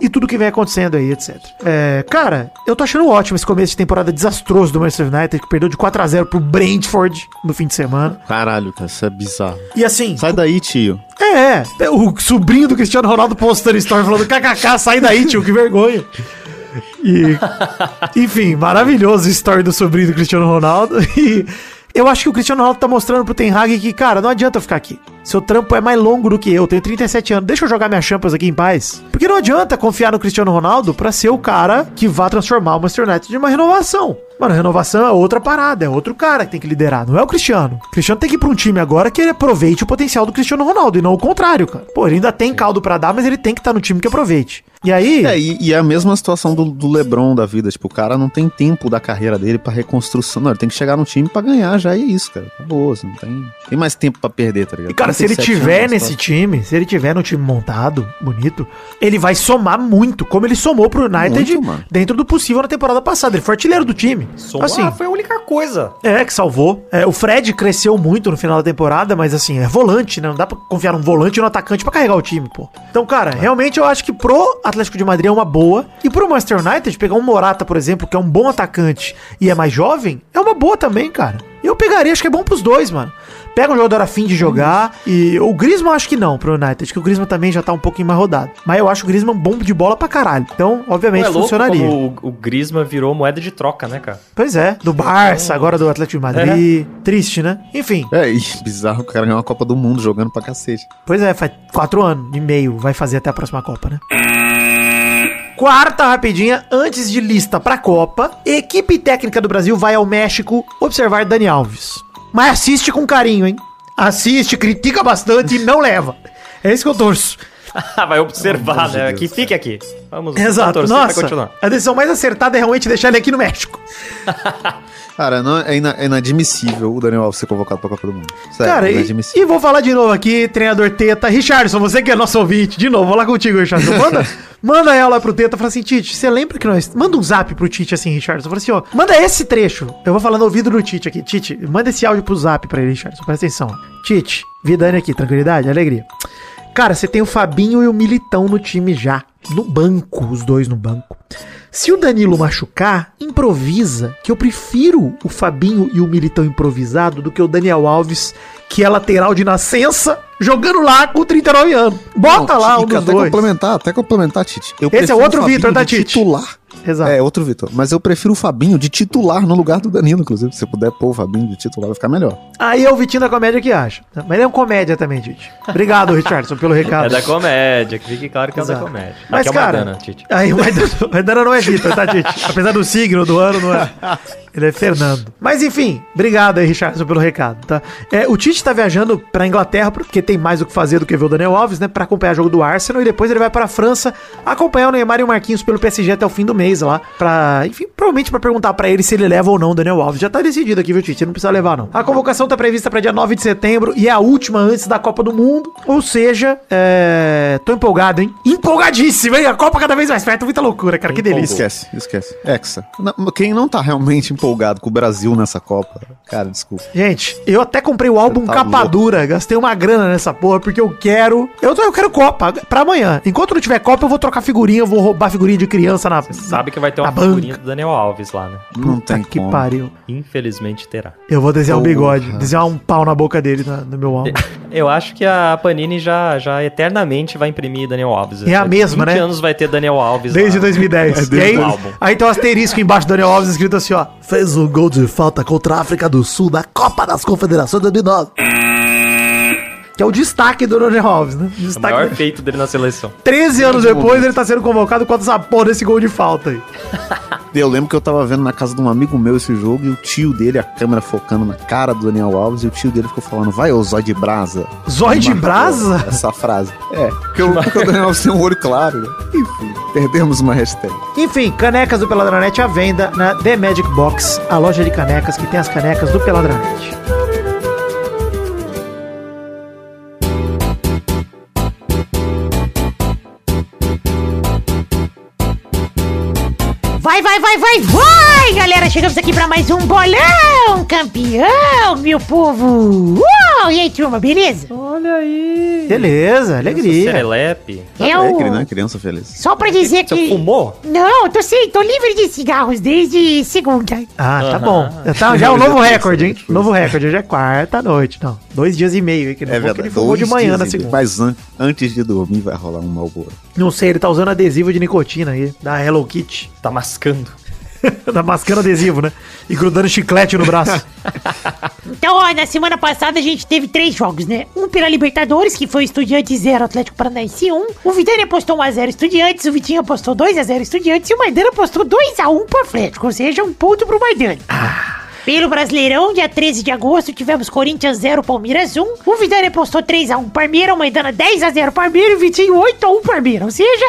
e tudo que vem acontecendo aí, etc. É, cara, eu tô achando ótimo esse começo de temporada desastroso do Manchester United, que perdeu de 4 a 0 pro Brentford no fim de semana. Caralho, cara, isso é bizarro. E assim, Sai daí, tio. é, é, o sobrinho do Cristiano Ronaldo postando story falando kkk, sai daí, tio, que vergonha. E, enfim, maravilhoso story do sobrinho do Cristiano Ronaldo. E eu acho que o Cristiano Ronaldo tá mostrando pro Ten Hag que, cara, não adianta eu ficar aqui. Seu trampo é mais longo do que eu, tenho 37 anos. Deixa eu jogar minha Champions aqui em paz. Porque não adianta confiar no Cristiano Ronaldo pra ser o cara que vá transformar o Manchester United de uma renovação. Mano, renovação é outra parada, é outro cara que tem que liderar, não é o Cristiano. O Cristiano tem que ir pra um time agora que ele aproveite o potencial do Cristiano Ronaldo e não o contrário, cara. Pô, ele ainda tem caldo pra dar, mas ele tem que estar no time que aproveite. E aí, É, e, e é a mesma situação do, do Lebron da vida. Tipo, o cara não tem tempo da carreira dele pra reconstrução. Não, ele tem que chegar no time pra ganhar já. E é isso, cara. Acabou. Assim, não tem, tem mais tempo pra perder, tá ligado? E, cara, se ele 37 tiver anos, nesse tá- time, se ele tiver no time montado, bonito, ele vai somar muito, como ele somou pro United Muito, dentro do possível na temporada passada. Ele foi artilheiro do time. somar assim, foi a única coisa. é, que salvou. É, o Fred cresceu muito no final da temporada, mas assim, é volante, né? Não dá pra confiar num volante e num atacante pra carregar o time, pô. Então, cara, realmente eu acho que pro Atlético de Madrid é uma boa. E pro Manchester United, pegar um Morata, por exemplo, que é um bom atacante e é mais jovem, é uma boa também, cara. Eu pegaria, acho que é bom pros dois, mano. Pega um jogador afim de jogar. E o Griezmann acho que não pro United, que o Griezmann também já tá um pouquinho mais rodado. Mas eu acho o Griezmann bom de bola pra caralho. Então, obviamente, é louco funcionaria. como o, o Griezmann virou moeda de troca, né, cara? Pois é, do Barça, agora do Atlético de Madrid. Triste, né? Enfim, É, e bizarro, o cara ganhou uma Copa do Mundo jogando pra cacete. pois é, faz quatro anos e meio, vai fazer até a próxima Copa, né? Quarta rapidinha, antes de lista pra Copa, equipe técnica do Brasil vai ao México observar Dani Alves. Mas assiste com carinho, hein? Assiste, critica bastante e não leva. É isso que eu torço. vai observar, né? Deus, que fique aqui. Vamos Exato. torcer pra Nossa, continuar. a decisão mais acertada é realmente deixar ele aqui no México. Cara, não, é, é inadmissível o Daniel Alves ser convocado pra Copa do Mundo. Sério, Cara, é e, inadmissível. e vou falar de novo aqui, treinador Teta. Richardson, você que é nosso ouvinte, de novo, vou lá contigo, Richardson. Manda, manda ela pro Teta, fala assim, Tite, você lembra que nós... Manda um zap pro Tite assim, Richardson. Fala assim, ó, manda esse trecho. Eu vou falar no ouvido do Tite aqui. Tite, manda esse áudio pro zap pra ele, Richardson. Presta atenção. Tite, Vidane aqui, tranquilidade, alegria. Cara, você tem o Fabinho e o Militão no time já. No banco, os dois no banco. Se o Danilo machucar, improvisa, que eu prefiro o Fabinho e o Militão improvisado do que o Daniel Alves, que é lateral de nascença, jogando lá com 39 anos. Bota Não, lá um Tite, dos até dois. complementar, até complementar, Tite. Eu Esse é outro o Vitor da Tite. Titular. Exato. É, outro Vitor. Mas eu prefiro o Fabinho de titular no lugar do Danilo, inclusive. Se você puder pôr o Fabinho de titular, vai ficar melhor. Aí é o Vitinho da comédia que acha. Mas ele é um comédia também, Tite. Obrigado, Richardson, pelo recado. É da comédia, que fique claro que é da Exato. comédia. Mas, Aqui é o cara, Maidana, Tite. aí o Maidana, Maidana não é Vitor, tá, Tite? Apesar do signo do ano, não é. Ele é Fernando. Mas enfim, obrigado aí, Richardson, pelo recado, tá? É, o Tite tá viajando pra Inglaterra, porque tem mais o que fazer do que ver o Daniel Alves, né? Pra acompanhar o jogo do Arsenal e depois ele vai pra França acompanhar o Neymar e o Marquinhos pelo PSG até o fim do mês lá. Pra, enfim, provavelmente pra perguntar pra ele se ele leva ou não o Daniel Alves. Já tá decidido aqui, viu, Tite? Não precisa levar, não. A convocação tá prevista pra dia 9 de setembro e é a última antes da Copa do Mundo. Ou seja, é. Tô empolgado, hein? Empolgadíssimo, hein? A Copa cada vez mais perto. Muita loucura, cara. Que delícia. Esquece, esquece. Hexa. Não, quem não tá realmente empolgado com o Brasil nessa Copa, cara, desculpa. Gente, eu até comprei o álbum tá capa louco. dura, gastei uma grana nessa porra, porque eu quero. Eu, eu quero Copa pra amanhã. Enquanto não tiver Copa, eu vou trocar figurinha, eu vou roubar figurinha de criança na. Sabe que vai ter uma figurinha do Daniel Alves lá, né? Não Puta tem que como. pariu. Infelizmente terá. Eu vou desenhar um Porra. bigode, desenhar um pau na boca dele na- no meu álbum. Eu acho que a Panini já, já eternamente vai imprimir Daniel Alves. É a mesma, 20 né? anos vai ter Daniel Alves Desde lá. 2010. É, e desde aí, o álbum. aí tem um asterisco embaixo do Daniel Alves escrito assim, ó. Fez um gol de falta contra a África do Sul na Copa das Confederações 2009. Que é o destaque do Daniel Alves, né? O Destaque. maior feito dele na seleção. 13 anos depois ele tá sendo convocado contra essa porra desse gol de falta aí. Eu lembro que eu tava vendo na casa de um amigo meu esse jogo e o tio dele, a câmera focando na cara do Daniel Alves, e o tio dele ficou falando, vai ô zóio de brasa. Zóio de brasa? Essa frase. É, porque o, porque o Daniel Alves tem um olho claro, né? Enfim, perdemos uma hashtag. Enfim, canecas do Peladranet à venda na The Magic Box, a loja de canecas que tem as canecas do Peladranet. Vai, vai, vai, vai, vai, galera! Chegamos aqui pra mais um bolão campeão, meu povo! Uau! E aí, turma, beleza? Olha aí. Beleza, alegria. Serelepe. Eu... É, que, né? Criança feliz. Só pra dizer Você que... fumou? Não, tô sim, tô livre de cigarros desde segunda. Ah, tá bom. Tá, já é um novo recorde, hein? Novo recorde, hoje é quarta noite, não. Dois dias e meio aí, que ele É verdade. ele fumou de manhã dias na segunda. Mas an- antes de dormir vai rolar um Malboro. Não sei, ele tá usando adesivo de nicotina aí, da Hello Kitty. Tá mascando. tá mascando adesivo, né? E grudando chiclete no braço. Então, ó, na semana passada a gente teve três jogos, né? Um pela Libertadores, que foi Estudiantes 0, Atlético Paranaense 1. O Vidani apostou 1x0 Estudiantes, o Vitinho apostou 2x0 Estudiantes e o Maidana apostou 2x1 pro Atlético, ou seja, um ponto pro Maidana. Pelo Brasileirão, dia 13 de agosto, tivemos Corinthians 0, Palmeiras 1. O Vidani apostou 3x1 Parmeira, o Maidana 10x0 Parmeira e o Vitinho 8x1 Parmeira, ou seja,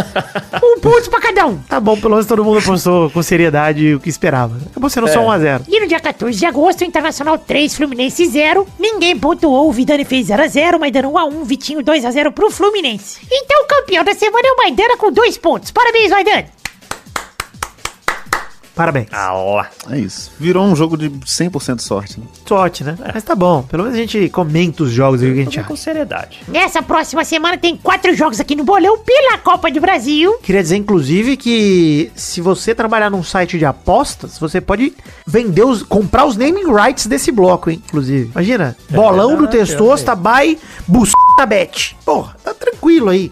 um ponto pra cada um. Tá bom, pelo menos todo mundo apostou com seriedade o que esperava. Acabou sendo só 1x0. E no dia 14 de agosto, Internacional 3, Fluminense 0. Ninguém pontuou, o Vidani fez 0x0, Maidana 1x1, Vitinho 2x0 pro Fluminense. Então o campeão da semana é o Maidana com dois pontos. Parabéns, Maidana. Parabéns. Ah, ó. É isso. Virou um jogo de 100% sorte, né? Sorte, né? Mas tá bom. Pelo menos a gente comenta os jogos aí que a gente Tomei com acha. seriedade. Nessa próxima semana tem quatro jogos aqui no Bolão pela Copa do Brasil. Queria dizer, inclusive, que se você trabalhar num site de apostas, você pode vender os. comprar os naming rights desse bloco, hein? Inclusive. Imagina. bolão do verdade, Testosta by Busta Bet. Porra, tá tranquilo aí.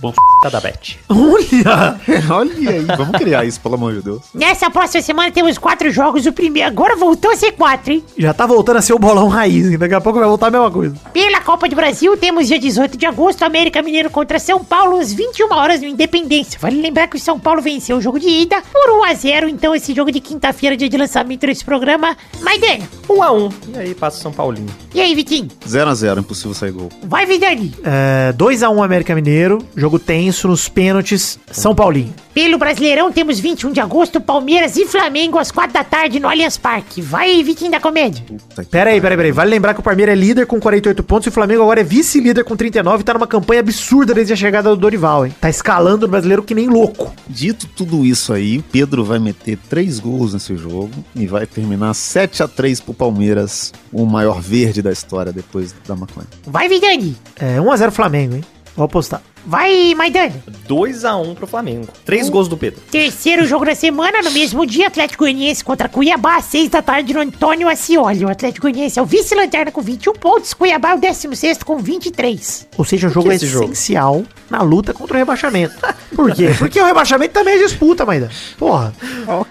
Bom tá da Bet. Olha! Olha aí, vamos criar isso, pelo amor de Deus. Nessa próxima semana temos quatro jogos. O primeiro agora voltou a ser quatro, hein? Já tá voltando a ser o bolão raiz, hein? Daqui a pouco vai voltar a mesma coisa. Pela Copa do Brasil, temos dia 18 de agosto, América Mineiro contra São Paulo, às 21 horas no Independência. Vale lembrar que o São Paulo venceu o jogo de ida por 1 a 0 então esse jogo de quinta-feira, dia de lançamento desse programa. Maidana, 1 a 1 E aí passa o São Paulinho. e aí, Vitinho? 0x0, impossível sair gol. Vai, Vidani! É, 2x1 América Mineiro. Jogo tenso nos pênaltis. São Paulinho. Pelo Brasileirão, temos 21 de agosto, Palmeiras e Flamengo às 4 da tarde no Allianz Parque. Vai, Vitinho da Comédia. Puta que- Pera aí, pera aí, pera aí. Vale lembrar que o Palmeiras é líder com 48 pontos e o Flamengo agora é vice-líder com 39 e tá numa campanha absurda desde a chegada do Dorival, hein? Tá escalando o brasileiro que nem louco. Dito tudo isso aí, o Pedro vai meter três gols nesse jogo e vai terminar 7 a 3 pro Palmeiras, o maior verde da história depois da maconha. Vai, Vidani! É 1x0 Flamengo, hein? Vou apostar. Vai, Maidana! 2 a 1 pro Flamengo. Três gols do Pedro. Terceiro jogo da semana, no mesmo dia, Atlético Goianiense contra Cuiabá, às 6 da tarde no Antônio Ascioli. O Atlético Goianiense é o vice-lanterna com 21 pontos, Cuiabá é o 16 com 23. Ou seja, o jogo é esse jogo? essencial na luta contra o rebaixamento. Por quê? Porque o rebaixamento também é disputa, Maida. Porra.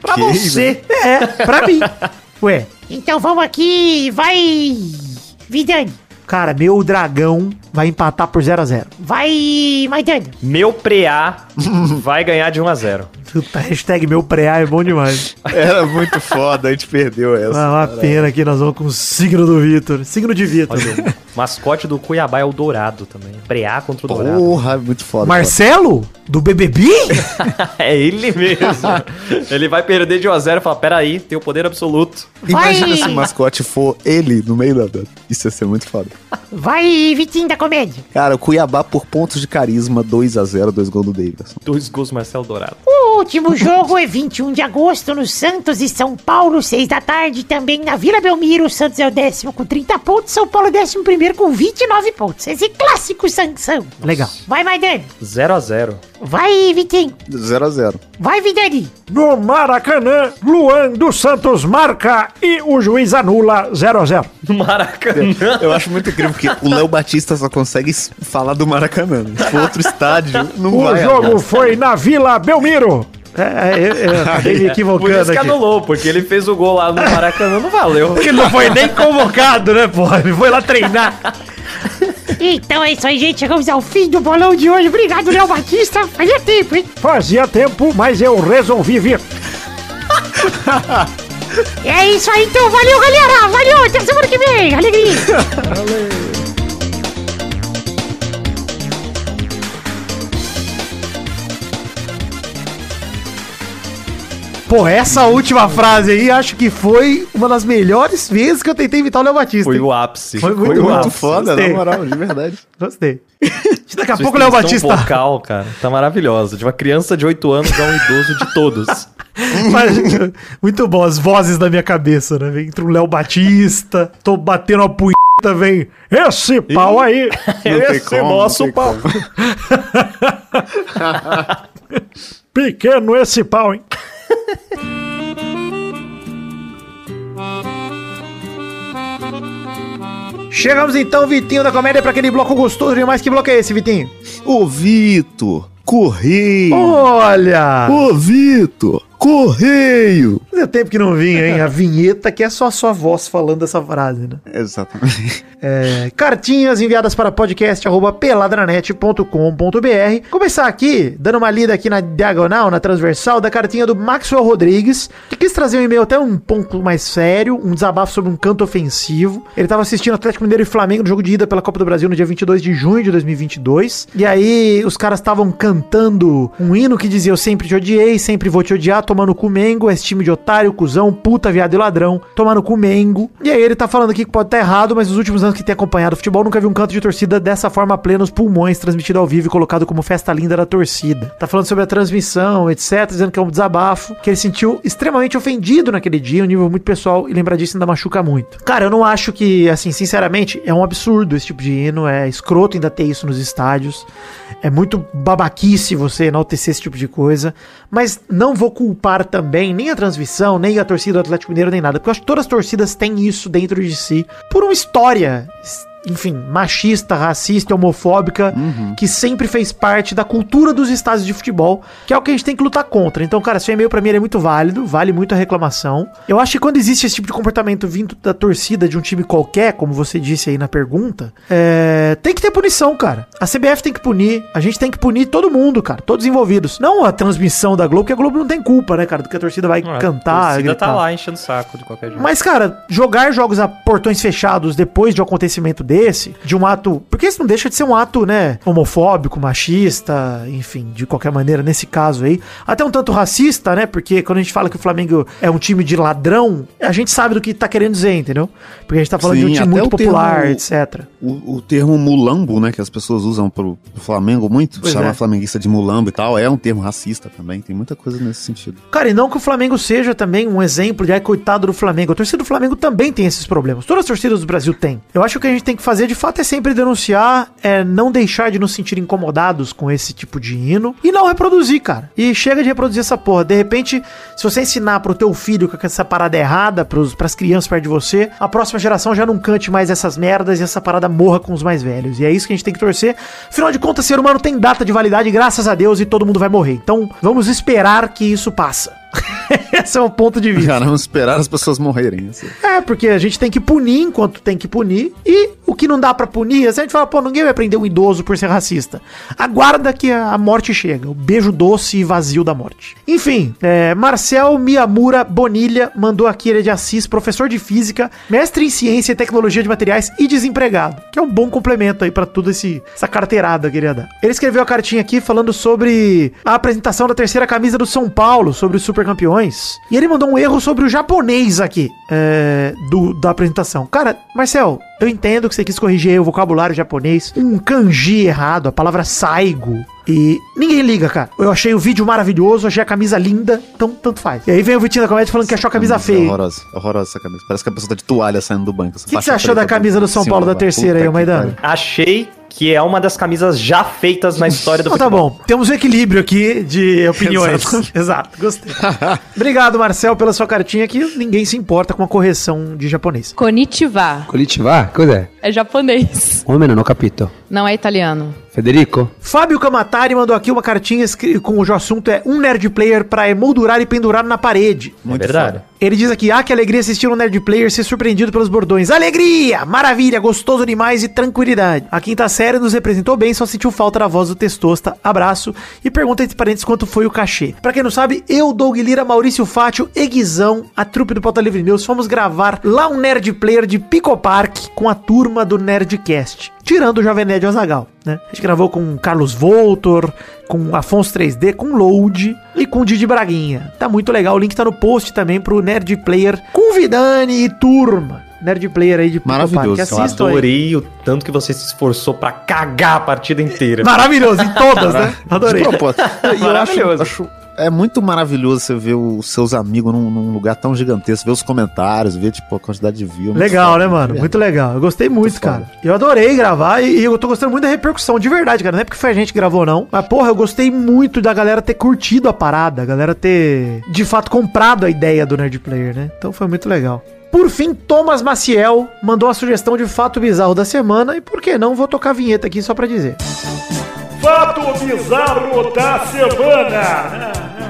Pra Ok, você. É, pra mim. Ué, Então vamos aqui, vai. Vidani, cara, meu dragão vai empatar por 0x0. vai, Maidana. Meu preá vai ganhar de 1 a 0 Puta, hashtag meu preá é bom demais. Era muito foda, a gente perdeu essa. Ah, uma pena que nós vamos com o signo do Vitor. Signo de Vitor. Mascote do Cuiabá é o Dourado também. Preá contra o Dourado. Porra, muito foda. Marcelo? Do BBB? É ele mesmo. ele vai perder de 1 a 0 e falar, peraí, tem o poder absoluto. Imagina Vai. se o mascote for ele no meio da. Isso ia ser muito foda. Vai, Vitinho da Comédia. Cara, o Cuiabá por pontos de carisma, 2 a 0 dois gols do Davidson. Dois gols do Marcelo Dourado. O último jogo é 21 de agosto no Santos e São Paulo, 6 da tarde. Também na Vila Belmiro, o Santos é o décimo com 30 pontos, São Paulo é décimo primeiro primeiro com 29 pontos. Esse clássico Sansão. Legal. Vai, Maidana. 0x0. Vai, Vitinho. 0x0. Vai, Vidani. No Maracanã, Luan dos Santos marca e o juiz anula 0 a 0 No Maracanã. Eu acho muito incrível que o Léo Batista só consegue falar do Maracanã. Se for outro estádio, não O vai. jogo foi na Vila Belmiro. É, eu, eu acabei me Por equivocando isso que aqui. anulou, porque ele fez o gol lá no Maracanã, não valeu. Porque ele não foi nem convocado, né, porra? Ele foi lá treinar. Então é isso aí, gente. Chegamos ao fim do bolão de hoje. Obrigado, Léo Batista. Fazia tempo, hein? Fazia tempo, mas eu resolvi vir. É isso aí, então. Valeu, galera. Valeu. Até semana que vem. Alegria. Pô, essa última frase aí, acho que foi uma das melhores vezes que eu tentei imitar o Léo Batista. Foi hein? o ápice. Foi muito Foi muito foda, Gostei. na moral, de verdade. Gostei. Daqui a Sua pouco o Léo Batista. vocal, cara, tá maravilhosa. De uma criança de 8 anos a um idoso de todos. Mas, muito bom, as vozes da minha cabeça, né? Vem entre o Léo Batista, tô batendo a punheta, vem esse pau aí. Esse como, nosso pau. Pequeno esse pau, hein? Chegamos então, Vitinho da comédia, pra aquele bloco gostoso demais. Que bloco é esse, Vitinho? Ô, Vitor, correio. Olha! Ô, Vitor, correio. Fazia tempo que não vinha, hein? A vinheta que é só a sua voz falando essa frase, né? Exatamente. É, cartinhas enviadas para podcast.peladranet.com.br. Começar aqui, dando uma lida aqui na diagonal, na transversal, da cartinha do Maxwell Rodrigues, que quis trazer um e-mail até um ponto mais sério, um desabafo sobre um canto ofensivo. Ele estava assistindo Atlético Mineiro e Flamengo no jogo de ida pela Copa do Brasil no dia 22 de junho de 2022. E aí os caras estavam cantando um hino que dizia: Eu sempre te odiei, sempre vou te odiar, tomando cu Mengo, esse time de otário, cuzão, puta, viado e ladrão, tomando cu Mengo. E aí ele tá falando aqui que pode estar errado, mas nos últimos anos que tem acompanhado o futebol, nunca vi um canto de torcida dessa forma plena nos pulmões, transmitido ao vivo e colocado como festa linda da torcida. Tá falando sobre a transmissão, etc, dizendo que é um desabafo, que ele se sentiu extremamente ofendido naquele dia, um nível muito pessoal, e lembrar disso ainda machuca muito. Cara, eu não acho que, assim, sinceramente, é um absurdo esse tipo de hino, é escroto ainda ter isso nos estádios, é muito babaquice você enaltecer esse tipo de coisa, mas não vou culpar também nem a transmissão, nem a torcida do Atlético Mineiro, nem nada, porque eu acho que todas as torcidas têm isso dentro de si, por uma história enfim, machista, racista, homofóbica, que sempre fez parte da cultura dos estádios de futebol, que é o que a gente tem que lutar contra. Então, cara, seu e-mail pra mim ele é muito válido, vale muito a reclamação. Eu acho que quando existe esse tipo de comportamento vindo da torcida de um time qualquer, como você disse aí na pergunta, é, tem que ter punição, cara. A CBF tem que punir, a gente tem que punir todo mundo, cara, todos envolvidos. Não a transmissão da Globo, porque a Globo não tem culpa, né, cara, do que a torcida vai A cantar, torcida tá lá enchendo o saco de qualquer jeito. Mas, cara, jogar jogos a portões fechados depois de um acontecimento desse, de um ato. Porque isso não deixa de ser um ato, né? Homofóbico, machista, enfim, de qualquer maneira, nesse caso aí. Até um tanto racista, né? Porque quando a gente fala que o Flamengo é um time de ladrão, a gente sabe do que tá querendo dizer, entendeu? Porque a gente tá falando de um Sim, time muito o termo- popular, etc. O, o termo mulambo, né, que as pessoas usam pro, pro Flamengo muito, Pois chamar é. flamenguista de mulambo e tal, é um termo racista também, tem muita coisa nesse sentido. Cara, e não que o Flamengo seja também um exemplo de ai, coitado do Flamengo. A torcida do Flamengo também tem esses problemas. Todas as torcidas do Brasil têm. Eu acho que a gente tem que fazer, de fato, é sempre denunciar, é não deixar de nos sentir incomodados com esse tipo de hino e não reproduzir, cara. E chega de reproduzir essa porra. De repente, se você ensinar pro teu filho que essa parada é errada, pros, pras crianças perto de você, a próxima geração já não cante mais essas merdas e essa parada morra com os mais velhos. E é isso que a gente tem que torcer. Afinal de contas, ser humano tem data de validade, graças a Deus, e todo mundo vai morrer. Então, vamos esperar que isso passa. Esse é o ponto de vista. Cara, vamos esperar as pessoas morrerem. assim. É, porque a gente tem que punir enquanto tem que punir. E o que não dá pra punir, assim, a gente fala, pô, ninguém vai prender um idoso por ser racista. Aguarda que a morte chega. O beijo doce e vazio da morte. Enfim, é, Marcel Miyamura Bonilha mandou aqui, ele é de Assis, professor de física, mestre em ciência e tecnologia de materiais e desempregado. Que é um bom complemento aí pra tudo esse, essa carteirada que ele ia dar. Ele escreveu a cartinha aqui falando sobre a apresentação da terceira camisa do São Paulo, sobre os super campeões. E ele mandou um erro sobre o japonês aqui, é, do, da apresentação. Cara, Marcel, eu entendo que você quis corrigir o vocabulário japonês. Um kanji errado, a palavra saigo. E ninguém liga, cara. Eu achei o vídeo maravilhoso, achei a camisa linda, então tanto faz. E aí vem o Vitinho da Comédia falando que achou a camisa feia. Horrorosa, horrorosa essa camisa. Parece que a pessoa tá de toalha saindo do banco. O que, que você achou da camisa do São Paulo da terceira aí, o Maidana? Achei que é uma das camisas já feitas na história do Então tá futebol. bom, temos um equilíbrio aqui de opiniões. Exato, gostei. Obrigado, Marcel, pela sua cartinha que ninguém se importa com a correção de japonês. Konnichiwa. Konnichiwa? Cos'è? É japonês. Come non ho capito. Não é italiano. Federico? Fábio Kamatari mandou aqui uma cartinha com o assunto é um nerd player pra emoldurar e pendurar na parede. É verdade. Ele diz aqui, ah, que alegria assistir um Nerd Player ser surpreendido pelos bordões. Alegria! Maravilha! Gostoso demais e tranquilidade. A quinta série nos representou bem, só sentiu falta da voz do Testosta. Abraço. E pergunta entre parênteses quanto foi o cachê. Pra quem não sabe, eu, Doug Lira, Maurício Fátio e Guizão, a trupe do Pauta Livre News, fomos gravar lá um Nerd Player de Pico Park com a turma do Nerdcast. Tirando o Jovem Nerd Azagal, né? A gente gravou com Carlos Voltor, com Afonso 3D, com Load e com Didi Braguinha. Tá muito legal, o link tá no post também pro Nerd Player com Vidani e turma. Nerd Player aí de Maravilhoso, Park. Eu Assistam aí. adorei o tanto que você se esforçou pra cagar a partida inteira. Maravilhoso, em todas, né? Adorei. De propósito. E eu acho, Maravilhoso. acho- é muito maravilhoso você ver os seus amigos num, num lugar tão gigantesco, ver os comentários, ver, tipo, a quantidade de views. Legal, né, mano? Muito legal. Eu gostei muito, Muito cara. Eu adorei gravar e, e eu tô gostando muito da repercussão, de verdade, cara. Não é porque foi a gente que gravou, não. Mas, porra, eu gostei muito da galera ter curtido a parada, a galera ter, de fato, comprado a ideia do Nerd Player, né? Então foi muito legal. Por fim, Thomas Maciel mandou a sugestão de fato bizarro da semana e por que não vou tocar a vinheta aqui só pra dizer. Fato bizarro da semana.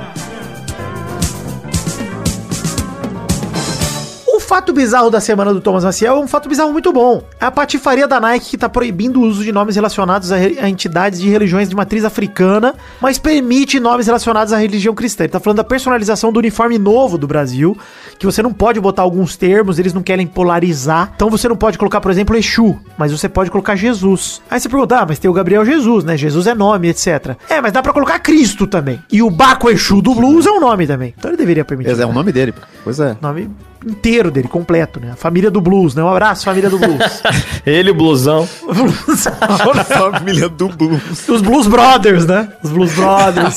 Fato bizarro da semana do Thomas Maciel é um fato bizarro muito bom. É a patifaria da Nike que tá proibindo o uso de nomes relacionados a, a entidades de religiões de matriz africana, mas permite nomes relacionados à religião cristã. Ele tá falando da personalização do uniforme novo do Brasil, que você não pode botar alguns termos, eles não querem polarizar. Então você não pode colocar, por exemplo, Exu, mas você pode colocar Jesus. Aí você pergunta, ah, mas tem o Gabriel Jesus, né? Jesus é nome, etc. É, mas dá pra colocar Cristo também. E o Baco Exu do blues é um nome também. Então ele deveria permitir. É o nome dele. Pois é. Nome inteiro dele, completo, né? A família do blues, né? Um abraço, família do blues. Ele, o blusão. Blues. Família do Blues. Os Blues Brothers, né? Os Blues Brothers.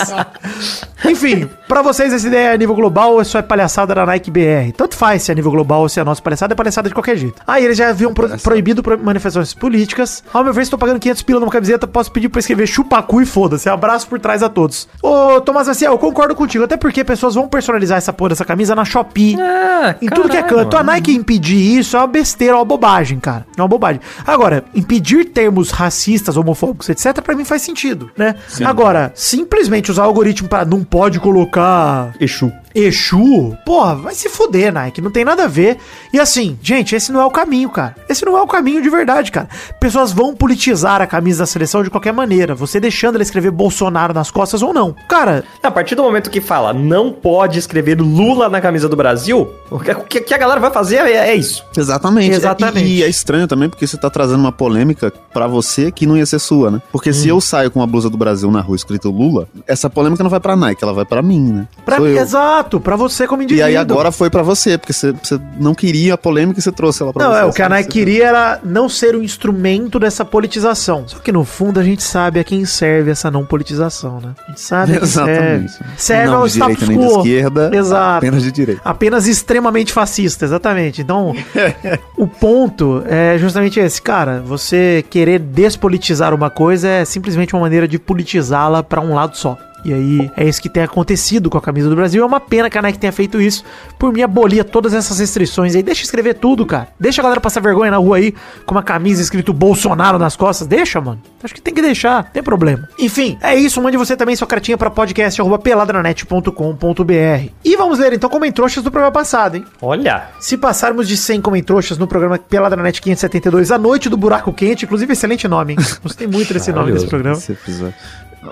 Enfim, pra vocês essa ideia é a nível global ou isso é palhaçada da Nike BR? Tanto faz se é a nível global ou se é a nossa palhaçada, é palhaçada de qualquer jeito. Aí eles já haviam pro- proibido pro- manifestações políticas. Ao meu ver, estou pagando 500 pila numa camiseta, posso pedir pra escrever chupacu e foda-se. Abraço por trás a todos. Ô, Tomás Maciel, eu concordo contigo, até porque pessoas vão personalizar essa porra dessa camisa na Shopee. Ah, Em tudo que é canto. A Nike impedir isso é uma besteira, é uma bobagem, cara. É uma bobagem. Agora, impedir termos racistas, homofóbicos, etc., pra mim faz sentido, né? Agora, simplesmente usar o algoritmo para não pode colocar Exu. Exu, porra, vai se fuder, Nike, não tem nada a ver. E assim, gente, esse não é o caminho, cara. Esse não é o caminho de verdade, cara. Pessoas vão politizar a camisa da seleção de qualquer maneira, você deixando ela escrever Bolsonaro nas costas ou não. Cara, A partir do momento que fala não pode escrever Lula na camisa do Brasil, o que, a galera vai fazer é, é isso. Exatamente. Exatamente. E, e é estranho também porque você tá trazendo uma polêmica pra você que não ia ser sua, né? Porque Hum. se eu saio com uma blusa do Brasil na rua escrito Lula, essa polêmica não vai pra Nike, ela vai pra mim, né? pra Sou mim, eu. Exato, pra você como E indivíduo. aí agora foi pra você, porque você, você não queria a polêmica e você trouxe ela pra Não, você. é, o que a? Nike queria era não ser um instrumento dessa politização. Só que no fundo a gente sabe a quem serve essa não politização, né? A gente sabe a quem serve. Exatamente. Serve não ao de status nem de quo. esquerda, Exato. apenas de direita. Apenas extremamente fascista, exatamente. Então, o ponto é justamente esse, cara. Você querer despolitizar uma coisa é simplesmente uma maneira de politizá-la pra um lado só. E aí, é isso que tem acontecido com a camisa do Brasil. É uma pena que a Nike tenha feito isso. Por mim, abolia todas essas restrições aí. Deixa escrever tudo, cara. Deixa a galera passar vergonha na rua aí com uma camisa escrito Bolsonaro nas costas. Deixa, mano. Acho que tem que deixar. Não tem problema. Enfim, é isso. Mande você também sua cartinha pra podcast.peladranet.com.br. E vamos ler então comentroxas do programa passado, hein? Olha. Se passarmos de 100 comentroxas no programa Peladranet 572, A Noite do Buraco Quente, inclusive excelente nome, hein? Gostei muito desse nome desse programa. Esse episódio.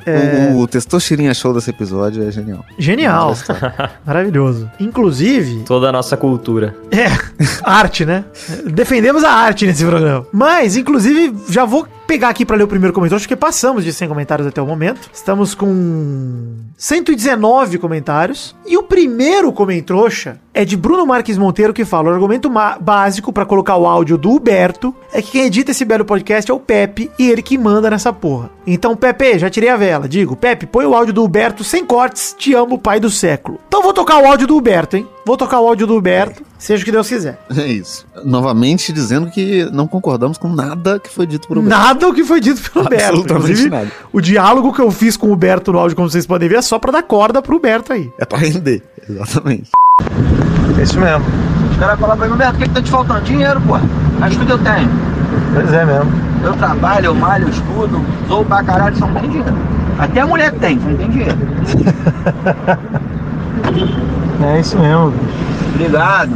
É. O, o Testosterinha Show desse episódio é genial. Genial. Maravilhoso. Inclusive, Toda a nossa cultura. é, arte, né? Defendemos a arte nesse programa. Mas, inclusive, já vou pegar aqui pra ler o primeiro comentário, porque passamos de 100 comentários até o momento. Estamos com 119 comentários. E o primeiro comentrouxa é de Bruno Marques Monteiro que fala: o argumento básico pra colocar o áudio do Huberto é que quem edita esse belo podcast é o Pepe e ele que manda nessa porra. Então, Pepe, já tirei a vela. Digo, Pepe, põe o áudio do Huberto sem cortes. Te amo, pai do século. Então vou tocar o áudio do Huberto, hein? Vou tocar o áudio do Huberto, seja o que Deus quiser. É isso. Novamente dizendo que não concordamos com nada que foi dito por um Nada o que foi dito pelo Huberto. Absolutamente Inclusive, nada. o diálogo que eu fiz com o Huberto no áudio, como vocês podem ver, é só pra dar corda pro Huberto aí. É pra render. Exatamente. É isso mesmo. Os caras falam pra mim, Beto, o que, que tá te faltando? Dinheiro, pô. Mas tudo eu tenho. Pois é mesmo. Eu trabalho, eu malho, eu estudo, sou pra caralho, só não tem dinheiro. Até a mulher que tem, só não tem dinheiro. É isso mesmo. Obrigado.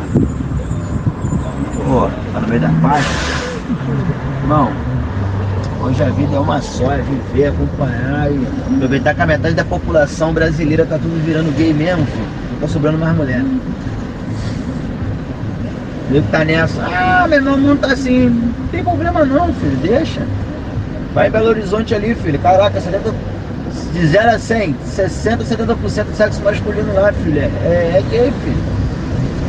Pô, tá no meio da paz. Irmão, hoje a vida é uma só, é viver, acompanhar e aproveitar que a metade da população brasileira tá tudo virando gay mesmo, filho. Não tá sobrando mais mulher. O nego tá nessa. Ah, meu irmão, não tá assim. Não tem problema não, filho, deixa. Vai em Belo Horizonte ali, filho. Caraca, 70, de 0 a 100, 60, 70% do sexo masculino lá, filho. É, é gay, filho.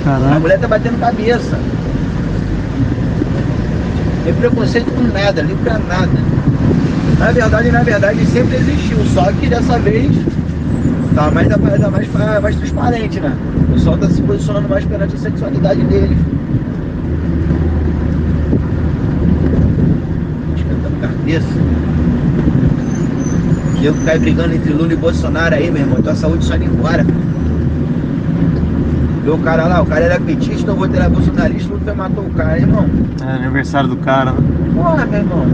A mulher tá batendo cabeça. Tem preconceito com nada, ali pra nada. Na verdade, na verdade, sempre existiu, só que dessa vez tá mais, tá mais, tá mais, mais transparente, né? O pessoal tá se posicionando mais perante a sexualidade deles. Esquentando cabeça. E eu caio brigando entre Lula e Bolsonaro aí, meu irmão. Tua saúde só indo embora. Vê o cara lá, o cara era petista, eu vou ter bolsonarista, o Lula matou o cara, irmão. É aniversário do cara, né? Porra, meu irmão.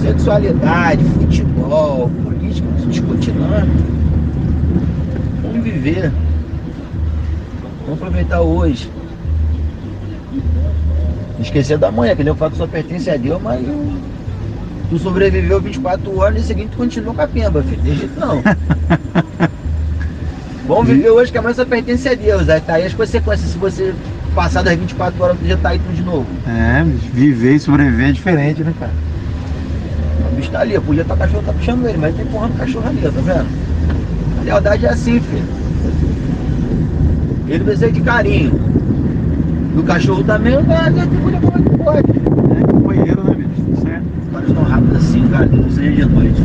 Sexualidade, futebol, política, não se discute não. Viver. Vamos aproveitar hoje. Esquecer da manhã, que nem o fato só pertence a Deus, mas tu sobreviveu 24 anos e seguinte tu continua com a pemba, filho. Tem jeito não. Vamos viver hoje que amanhã só pertence a Deus. Aí tá aí as consequências se você passar das 24 horas, tu já tá aí tudo de novo. É, viver e sobreviver é diferente, né, cara? O bicho tá ali, podia estar o cachorro tá puxando ele, mas ele tá empurrando o cachorro ali, tá vendo? A lealdade é assim, filho. Ele precisa de carinho. E o cachorro também, eu atribui como é que pode. É companheiro, né, bicho? Tá certo. Os caras tão rápidos assim, cara, não seja de noite.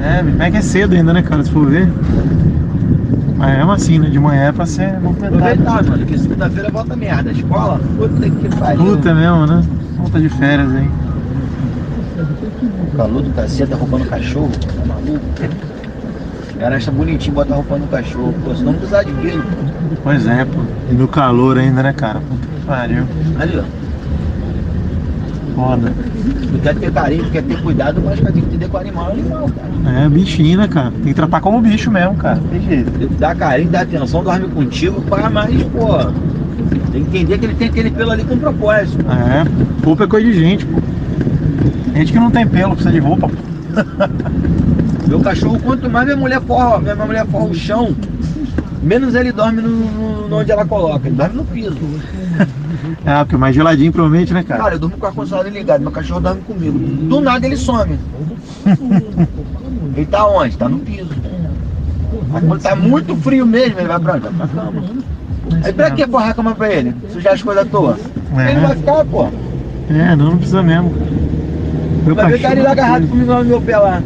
É, bicho, mas é que é cedo ainda, né, cara, se for ver. Mas mesmo assim, né? De manhã é pra ser movimentado. Aproveitar, mano, que segunda-feira volta merda. A escola, puta que pariu. Puta mesmo, né? Volta de férias aí. O calor do cacete tá roubando cachorro, tá maluco? Os caras acham bonitinho botar roupa no cachorro, pô, senão não precisar de grilo. Pois é, pô. E no calor ainda, né, cara? Puta que pariu. Ali, ó. Foda. Tu quer ter carinho, tu quer ter cuidado, mas cara, tem que entender com o animal é animal, cara. É, bichinho, né, cara? Tem que tratar como bicho mesmo, cara. Tem jeito. Que dar carinho, dar atenção, dorme contigo, pá, mas, pô, tem que entender que ele tem aquele pelo ali com propósito. É, roupa é coisa de gente, pô. Gente que não tem pelo, precisa de roupa. Meu cachorro, quanto mais minha mulher forra, minha mulher forra o chão, menos ele dorme no, no- onde ela coloca, ele dorme no piso. É, porque mais geladinho provavelmente, né, cara? Cara, eu durmo com o ar-condicionado ligado, meu cachorro dorme comigo. Do nada ele some. ele tá onde? Tá no piso. Mas quando tá muito frio mesmo, ele vai pra onde? Vai pra cama. Aí pra que forrar a cama pra ele? Sujar as coisas à toa? É. Ele vai ficar, pô. É, não, não precisa mesmo. Meu Vai ver cachorro- cara ele lá agarrado comigo lá no meu pé lá.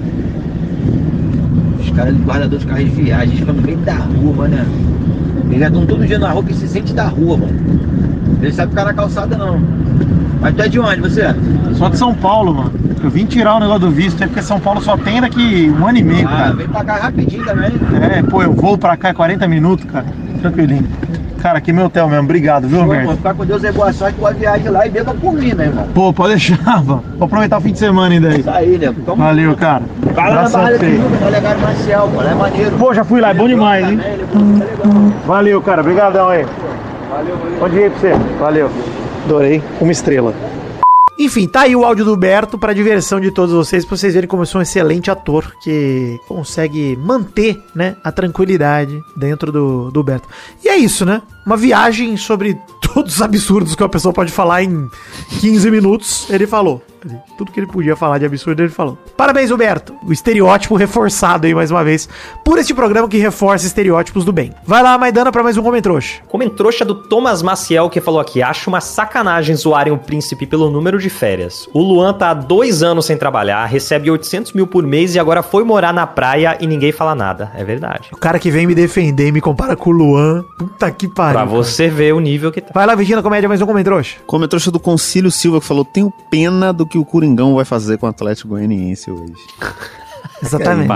Os caras de guardador de carro de viagem, ficam no meio da rua, né? Eles já estão todo dia na rua que se sente da rua, mano. Eles sabem ficar na calçada não. Mas tu é de onde você? Só de São Paulo, mano. Eu vim tirar o negócio do visto aí, porque São Paulo só tem daqui um ano e meio, Ah, cara. vem pra cá rapidinho também. É, pô, eu vou pra cá é 40 minutos, cara. Tranquilinho. Cara, aqui é meu hotel mesmo. Obrigado, viu, Humberto? ficar com Deus é boa sorte, boa viagem lá e beba por mim, meu irmão. Pô, pode deixar, mano. Vou aproveitar o fim de semana ainda aí. Isso aí, né? Tamo Valeu, cara. Vai lá na Barra. Tijuca, tá legal Marcial, pô, lá é maneiro. Pô, já fui lá, é bom demais, hein? É. Valeu, cara. Obrigadão aí. Valeu, valeu. Bom dia aí pra você. Valeu. Adorei. Uma estrela. Enfim, tá aí o áudio do Berto pra diversão de todos vocês, pra vocês verem como eu sou um excelente ator que consegue manter, né, a tranquilidade dentro do, do Berto. E é isso, né? Uma viagem sobre todos os absurdos que uma pessoa pode falar em 15 minutos, ele falou. Ali. Tudo que ele podia falar de absurdo, ele falou. Parabéns, Humberto. O estereótipo reforçado aí, mais uma vez, por este programa que reforça estereótipos do bem. Vai lá, Maidana, pra mais um Comentrouxa. Comentrouxa do Thomas Maciel que falou aqui: acho uma sacanagem zoarem o príncipe pelo número de férias. O Luan tá há dois anos sem trabalhar, recebe 800 mil por mês e agora foi morar na praia e ninguém fala nada. É verdade. O cara que vem me defender e me compara com o Luan. Puta que pariu. Pra você ver o nível que tá. Vai lá, Virginia Comédia, mais um Comentrouxa. Comentrouxa do Concílio Silva que falou: tenho pena do que o Coringão vai fazer com o Atlético Goianiense hoje. Exatamente.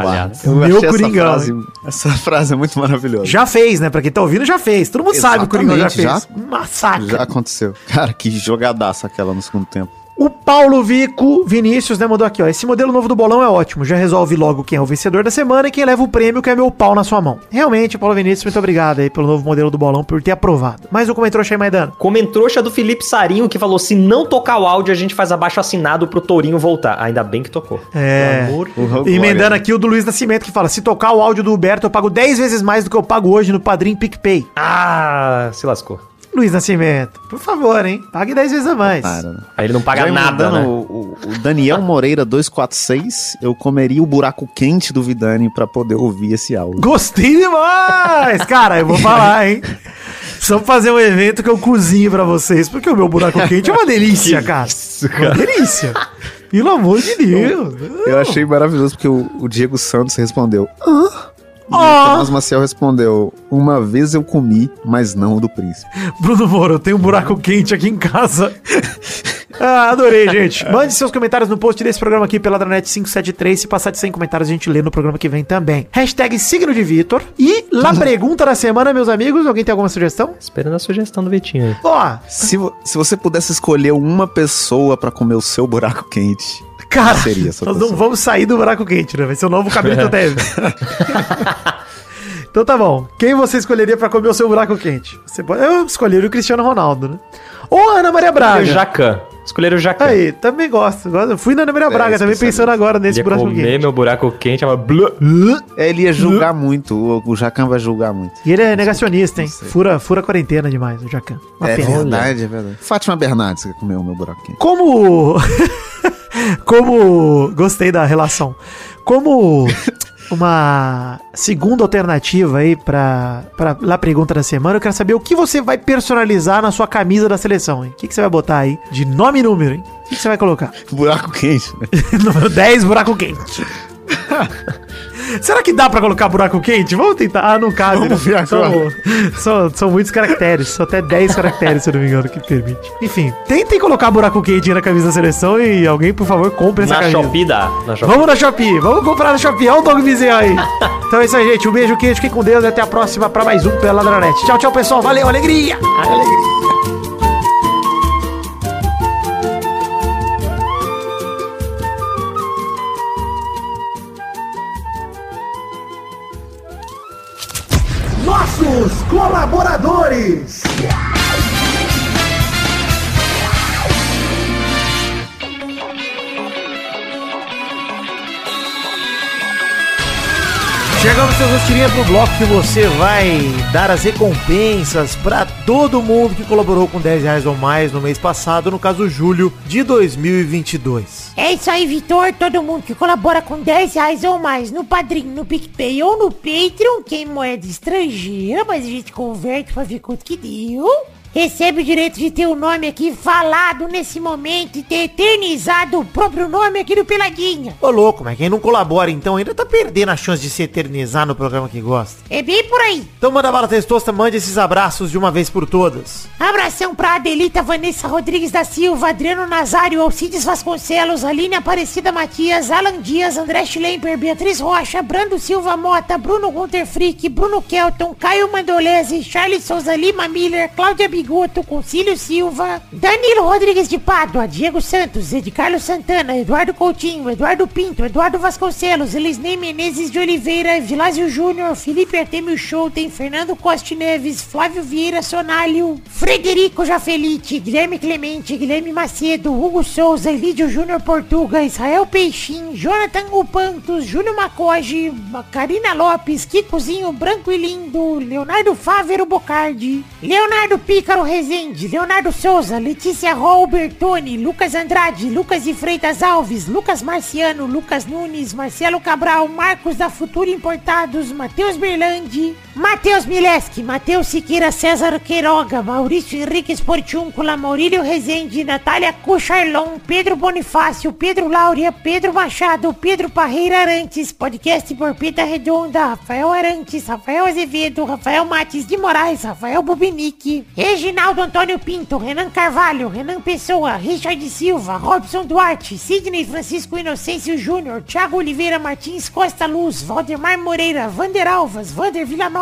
O Eu meu achei Coringão. Essa frase, essa frase é muito maravilhosa. Já fez, né? Pra quem tá ouvindo, já fez. Todo mundo sabe que o Coringão já fez. Exatamente, Massacre. Já aconteceu. Cara, que jogadaça aquela no segundo tempo. O Paulo Vico Vinícius, né, mandou aqui, ó. Esse modelo novo do bolão é ótimo. Já resolve logo quem é o vencedor da semana e quem leva o prêmio, que é meu pau na sua mão. Realmente, Paulo Vinícius, muito obrigado aí pelo novo modelo do bolão, por ter aprovado. Mais um comentário aí, Maidano. Comentrouxa do Felipe Sarinho que falou: se não tocar o áudio, a gente faz abaixo assinado pro Tourinho voltar. Ainda bem que tocou. É. Amor- Uhum, E emendando glória. aqui o do Luiz Nascimento, que fala: se tocar o áudio do Huberto, eu pago 10 vezes mais do que eu pago hoje no Padrim PicPay. Ah, se lascou. Luiz Nascimento, por favor, hein? Pague 10 vezes a mais. Para, né? Aí ele não paga Já nada, né? o, o- Daniel Moreira 246, eu comeria o buraco quente do Vidani pra poder ouvir esse áudio. Gostei demais! Cara, eu vou falar, hein? Precisamos fazer um evento que eu cozinho pra vocês, porque o meu buraco quente é uma delícia, cara. Uma delícia. Pelo amor de Deus. Eu achei maravilhoso porque o, o Diego Santos respondeu. Hã? Ah. O Tomás Maciel respondeu: Uma vez eu comi, mas não o do príncipe. Bruno Moro, eu tenho um buraco quente aqui em casa. Ah, adorei, gente. Mande seus comentários no post desse programa aqui pela Dranet573. Se passar de 100 comentários, a gente lê no programa que vem também. Hashtag signo de Vitor. E lá pergunta da semana, meus amigos. Alguém tem alguma sugestão? Esperando a sugestão do Vitinho aí. Ó, Se, vo- se você pudesse escolher uma pessoa pra comer o seu buraco quente, cara, seria essa nós pessoa? não vamos sair do buraco quente, né? Vai ser o novo caminho do Teve. Então tá bom. Quem você escolheria pra comer o seu buraco quente? Você pode... Eu escolheria o Cristiano Ronaldo, né? Ou a Ana Maria Braga. Escolheram o Jacan. Escolheram o Jacan. Aí, também gosto. gosto. Fui na Ana Maria Braga também especialista. pensando agora nesse Ia buraco comer quente. meu buraco quente, ela... É, ele ia julgar muito. O, o Jacan vai julgar muito. E ele é negacionista, hein? Fura, fura quarentena demais, o Jacan. Uma é pena. verdade, é verdade. Fátima Bernardes que comeu o meu buraco quente. Como. Como. Gostei da relação. Como uma segunda alternativa aí pra, pra lá pergunta da semana, eu quero saber o que você vai personalizar na sua camisa da seleção, hein? O que, que você vai botar aí? De nome e número, hein? O que, que você vai colocar? Buraco quente. né? número 10, buraco quente. Será que dá pra colocar buraco quente? Vamos tentar. Ah, não cabe. Vamos né? ver são, agora. são, são muitos caracteres. São até 10 caracteres, se eu não me engano, que permite. Enfim, tentem colocar buraco quente aí na camisa da seleção e alguém, por favor, compre essa Na camisa. Shopee dá. Na Shopee. Vamos na Shopee, vamos comprar na Shopee. Olha o dogmezinho aí. então é isso aí, gente. Um beijo quente, fiquem com Deus e até a próxima pra mais um pela. Tchau, tchau, pessoal. Valeu, alegria. Alegria. Colaboradores. Chegamos, seus rostinhas, pro bloco que você vai dar as recompensas pra todo mundo que colaborou com 10 reais ou mais no mês passado, no caso julho de 2022. É isso aí, Vitor. Todo mundo que colabora com 10 reais ou mais no Padrim, no PicPay ou no Patreon, que é em moeda estrangeira, mas a gente converte pra ver quanto que deu. Recebe o direito de ter o nome aqui falado nesse momento e ter eternizado o próprio nome aqui do Peladinha. Ô louco, mas quem não colabora então ainda tá perdendo a chance de se eternizar no programa que gosta. É bem por aí. Então manda bala testosta, mande esses abraços de uma vez por todas. Abração pra Adelita Vanessa Rodrigues da Silva, Adriano Nazário, Alcides Vasconcelos, Aline Aparecida Matias, Alan Dias, André Schlemper, Beatriz Rocha, Brando Silva Mota, Bruno Gunter Frick, Bruno Kelton, Caio Mandolese, Charles Souza Lima Miller, Cláudia Bigoto, Concílio Silva, Danilo Rodrigues de Pádua, Diego Santos, Ed Carlos Santana, Eduardo Coutinho, Eduardo Pinto, Eduardo Vasconcelos, Elisnei Menezes de Oliveira, Vilásio Júnior, Felipe Artemio Schouten, Fernando Costa Neves, Flávio Vieira Sonalho, Frederico Jafelite, Guilherme Clemente, Guilherme Macedo, Hugo Souza, Elídio Júnior Portuga, Israel Peixim, Jonathan Upantos, Júlio Macoge, Karina Lopes, Kikozinho Branco e Lindo, Leonardo Fávero Bocardi, Leonardo Pica Ícaro Rezende, Leonardo Souza, Letícia Robertoni, Lucas Andrade, Lucas de Freitas Alves, Lucas Marciano, Lucas Nunes, Marcelo Cabral, Marcos da Futura Importados, Matheus Berlandi, Matheus Mileski, Matheus Siqueira César Queiroga, Maurício Henrique Sportiúncula, Maurílio Rezende, Natália Cucharlon, Pedro Bonifácio, Pedro Láurea, Pedro Machado, Pedro Parreira Arantes, podcast Porpita Redonda, Rafael Arantes, Rafael Azevedo, Rafael Mates de Moraes, Rafael Bubinique, Reginaldo Antônio Pinto, Renan Carvalho, Renan Pessoa, Richard Silva, Robson Duarte, Sidney Francisco Inocêncio Júnior, Thiago Oliveira Martins Costa Luz, Valdemar Moreira, Vander Alvas, Vander Villanova,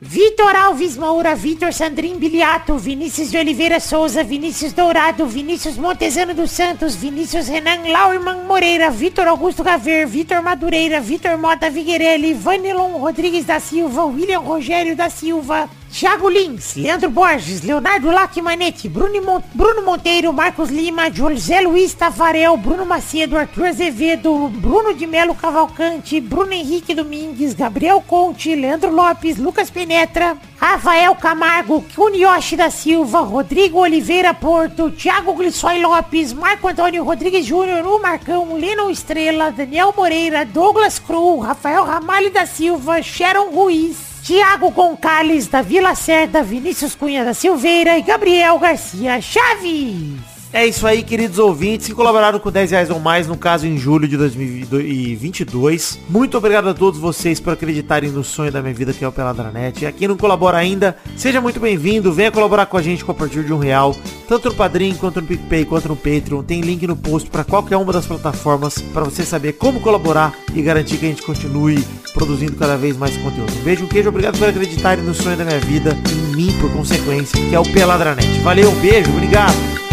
Vitor Alves Moura, Vitor Sandrin Biliato, Vinícius de Oliveira Souza, Vinícius Dourado, Vinícius Montezano dos Santos, Vinícius Renan Laurman Moreira, Vitor Augusto Gaver, Vitor Madureira, Vitor Mota Viguerelli, Vanilon Rodrigues da Silva, William Rogério da Silva, Thiago Lins, Leandro Borges, Leonardo Lacmanetti, Bruno, Mon Bruno Monteiro, Marcos Lima, José Luiz Tafarel, Bruno Macedo, Arthur Azevedo, Bruno de Melo Cavalcante, Bruno Henrique Domingues, Gabriel Conte, Leandro Lopes, Lucas Penetra, Rafael Camargo, Kunioshi da Silva, Rodrigo Oliveira Porto, Thiago Glissói Lopes, Marco Antônio Rodrigues Júnior, o Marcão, Leno Estrela, Daniel Moreira, Douglas Cruz, Rafael Ramalho da Silva, Sharon Ruiz, Tiago Goncalves da Vila Cerda, Vinícius Cunha da Silveira e Gabriel Garcia Chaves. É isso aí, queridos ouvintes que colaboraram com 10 reais ou mais, no caso em julho de 2022. Muito obrigado a todos vocês por acreditarem no sonho da minha vida que é o Peladranet. E a quem não colabora ainda, seja muito bem-vindo, venha colaborar com a gente com a partir de um real, tanto no Padrim, quanto no PicPay, quanto no Patreon. Tem link no post para qualquer uma das plataformas para você saber como colaborar e garantir que a gente continue produzindo cada vez mais conteúdo. Um beijo, um queijo, obrigado por acreditarem no sonho da minha vida em mim, por consequência, que é o Peladranet. Valeu, um beijo, obrigado!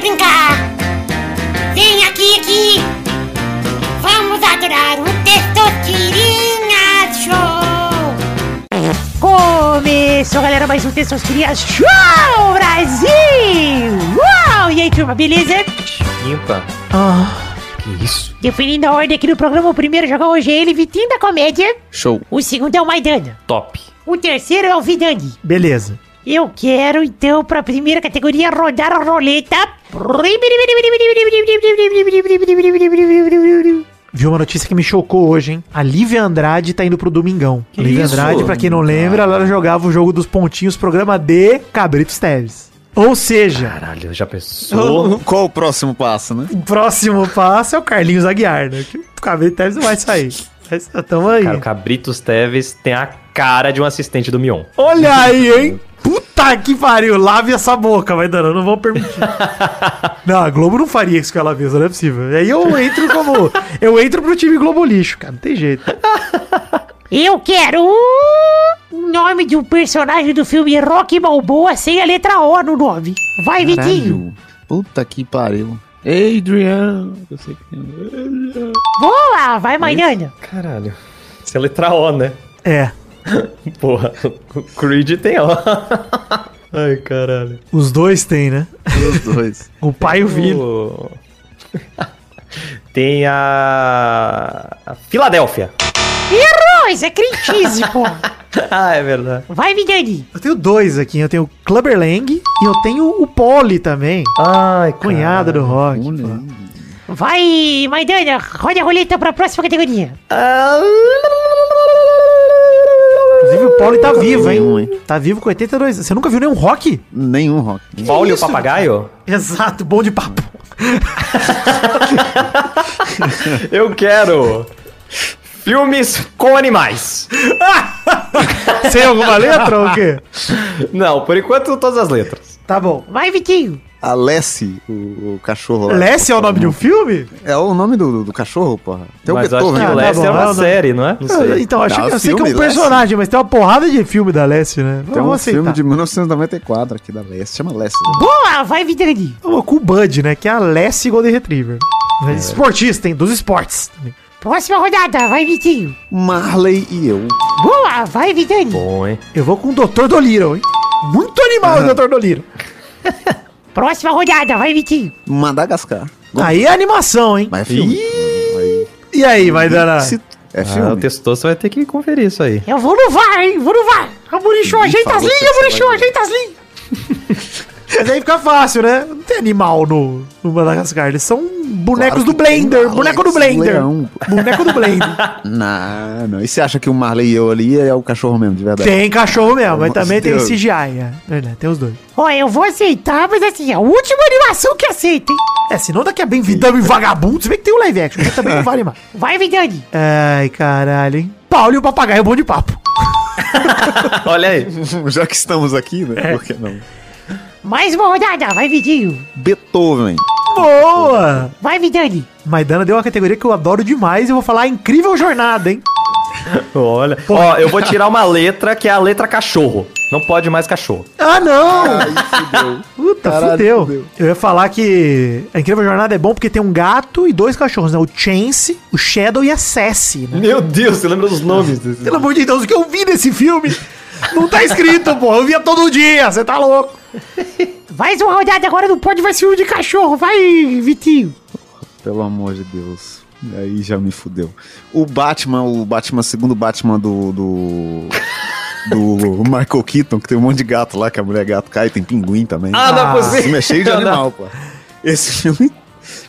Brincar, vem aqui, aqui, vamos adorar o Testosterinha Show! Começou, galera, mais um Testosterinha Show Brasil! Uau! E aí, turma, beleza? Limpa. Ah, Que isso? Definindo a ordem aqui no programa, o primeiro jogar hoje é ele, Vitinho da Comédia. Show. O segundo é o Maidana. Top. O terceiro é o Vidani. beleza. Eu quero, então, pra primeira categoria, rodar a roleta. Viu uma notícia que me chocou hoje, hein? A Lívia Andrade tá indo pro Domingão. Que a Lívia isso? Andrade, pra quem não lembra, ela jogava o jogo dos pontinhos, programa de Cabritos Teves. Ou seja, Caralho, já pensou? Qual o próximo passo, né? o próximo passo é o Carlinhos Aguiar, né? Que O Cabritos Teves não vai sair. Mas tamo aí. Cara, o Cabritos Teves tem a cara de um assistente do Mion. Olha aí, hein? Puta que pariu, lave essa boca, vai dando, eu não vou permitir. não, a Globo não faria isso com ela mesma, não é possível. Aí eu entro como. Eu entro pro time Globo Lixo, cara, não tem jeito. Eu quero o nome de um personagem do filme Rock Balboa sem a letra O no nome. Vai, Vitinho. Caralho. Puta que pariu. Adrian. Eu sei que tem. Boa, vai, Maidana. Caralho. Isso é letra O, né? É. Porra, o Creed tem O. Ai, caralho. Os dois tem, né? Os dois. O pai e o filho. Tem a... a Filadélfia. Errou, isso é crentise, pô. ah, é verdade. Vai, Vidani. Eu tenho dois aqui, eu tenho o Clubber Lang e eu tenho o Polly também. Ai, Cunhada do rock. Vai, Maidana, roda a roleta pra próxima categoria. Inclusive o Polly tá vivo, hein? Nenhum, hein? Tá vivo com 82 Você nunca viu nenhum rock? Nenhum rock. Pauli o papagaio? Exato, bom de papo. Eu quero filmes com animais. Sem alguma letra ou o quê? Não, por enquanto todas as letras. Tá bom. Vai, Vitinho. A Lessie, o, o cachorro lá. Lessie é o nome de um filme? É o nome do, do cachorro, porra. Tem Mas o eu acho que Beethoven. o Ah, tá Lessie é uma não, não. série, não é? Não sei. Então, acho Tá, que, eu sei que é um personagem, mas tem uma porrada de filme da Lessie, né? Tem um Vamos aceitar. filme de 1994 aqui da Lessie. Chama Lessie. Boa, vai. Uma com o Bud, né? Que é a Lessie Golden Retriever. É. Esportista, hein? Dos esportes. Próxima rodada, vai, Vitinho. Marley e eu. Boa, vai, Vidani. Bom, hein? Eu vou com o Dr. Dolittle, hein? Muito animal o Dr. Dolittle. Próxima rodada, vai, Vitinho. Madagascar. Aí é animação, hein? Mas é filme. E aí, vai dar Se- É Ah, filme. o Testoso vai ter que conferir isso aí. Eu vou no VAR, hein? Vou no VAr. A Murichô, ajeita as falou que linhas, você Murichô, vai- ajeita as linhas. Mas aí fica fácil, né? Não tem animal no, no Madagascar. Eles são bonecos Claro do que tem Blender. um Boneco do Blender. Leão. Boneco do Blender. Não, não. E você acha que o Marley e eu ali é o cachorro mesmo, de verdade? Tem cachorro mesmo, mas também tem Deus. CGI. É. Verdade, tem os dois. Ó, eu vou aceitar, mas assim, a última animação que aceita, hein? É, senão daqui a bem Vidame e Vagabundo, você vê que tem o live action, mas também não vale mais. Vai, Vidani. Ai, caralho, hein? Paulo e o papagaio bom de papo. Olha aí. Já que estamos aqui, né? Por que não? Mais uma rodada, vai, Vidinho. Beethoven. Boa! Vai, Vidani. Maidana deu uma categoria que eu adoro demais e eu vou falar incrível jornada, hein? Olha. Ó, eu vou tirar uma letra que é a letra cachorro. Não pode mais cachorro. Ah, não! Fudeu. Puta, Caralho, fudeu. fudeu. Eu ia falar que a Incrível Jornada é bom porque tem um gato e dois cachorros, né? O Chance, o Shadow e a Sassy, né? Meu Deus, você lembra dos nomes? desses? Pelo amor de Deus, o que eu vi nesse filme não tá escrito, pô. Eu via todo dia, você tá louco. Mais uma rodada agora não pode mais filme de cachorro. Vai, Vitinho. Pelo amor de Deus. Aí já me fudeu. O Batman, o Batman, segundo Batman do. do. do Michael Keaton, que tem um monte de gato lá, que a mulher gato cai, tem pinguim também. Ah, não é Ah, possível. Esse filme é cheio de animal, pô. Esse filme.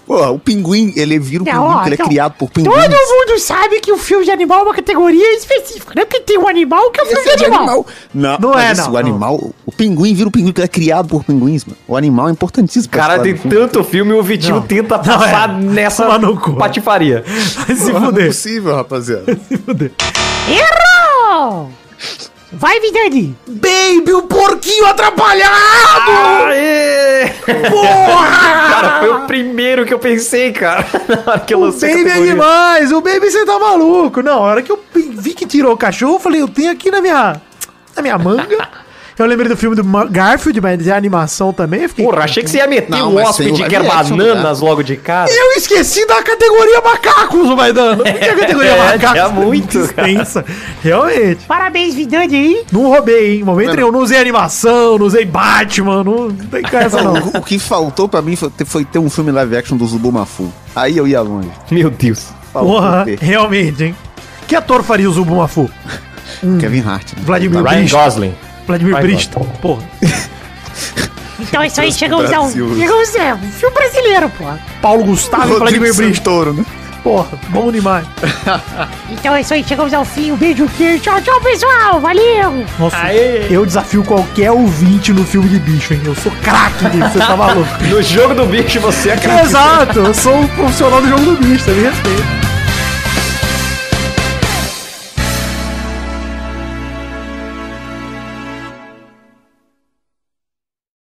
Pô, o pinguim, ele vira um Não, pinguim, ó, porque ele é não. criado por pinguins. Todo mundo sabe que o filme de animal é uma categoria específica, né? Porque tem um animal que é o filme é de de animal. animal. Não, Não é, esse, não, O não. animal, o pinguim vira o pinguim que é criado por pinguins, mano. O animal é importantíssimo. Cara, tem tanto filme e o Vitinho Não. tenta Não, passar é. nessa cu. patifaria. Vai se Não é fuder. possível, rapaziada. Se fuder. Errou! Vai, Vidani. Baby, o porquinho atrapalhado! Aê! Porra! Cara, foi o primeiro que eu pensei, cara. Na hora que eu O lancei a Baby é demais! O Baby você tá maluco! Não, a hora que eu vi que tirou o cachorro, eu falei, eu tenho aqui na minha, na minha manga. Eu lembrei do filme do Garfield, mas é animação também. Eu fiquei, Porra, achei que você ia meter Não, um hóspede que live quer action, bananas logo de cara. Eu esqueci da categoria macacos, Maidano. Não tem a categoria É, macacos. tinha muito, extensa. Realmente. Parabéns, Vidani aí. Não roubei, hein? Momento eu não usei animação, não usei Batman, não, não tem essa não. O, que faltou pra mim foi ter, foi ter um filme live action do Zubumafu. Aí eu ia longe. Meu Deus. Faltou Porra, ter. realmente, hein? Que ator faria o Zubumafu? Kevin Hart. Né? Vladimir Ryan. Gosling. Vladimir Ryan Brist. Porra. Então é isso aí, chegamos ao. Chegamos é, um filme brasileiro, pô. Paulo Gustavo e Vladimir Brist. Santoro, né? Porra, bom demais. Então é isso aí, chegamos ao fim. Um beijo, queijo. Tchau, tchau, pessoal. Valeu. Nossa, Aê. eu desafio qualquer ouvinte no filme de bicho, hein? Eu sou craque nisso, você tá maluco. No jogo do bicho você acredita. Exato, eu sou um profissional do jogo do bicho, você me respeita.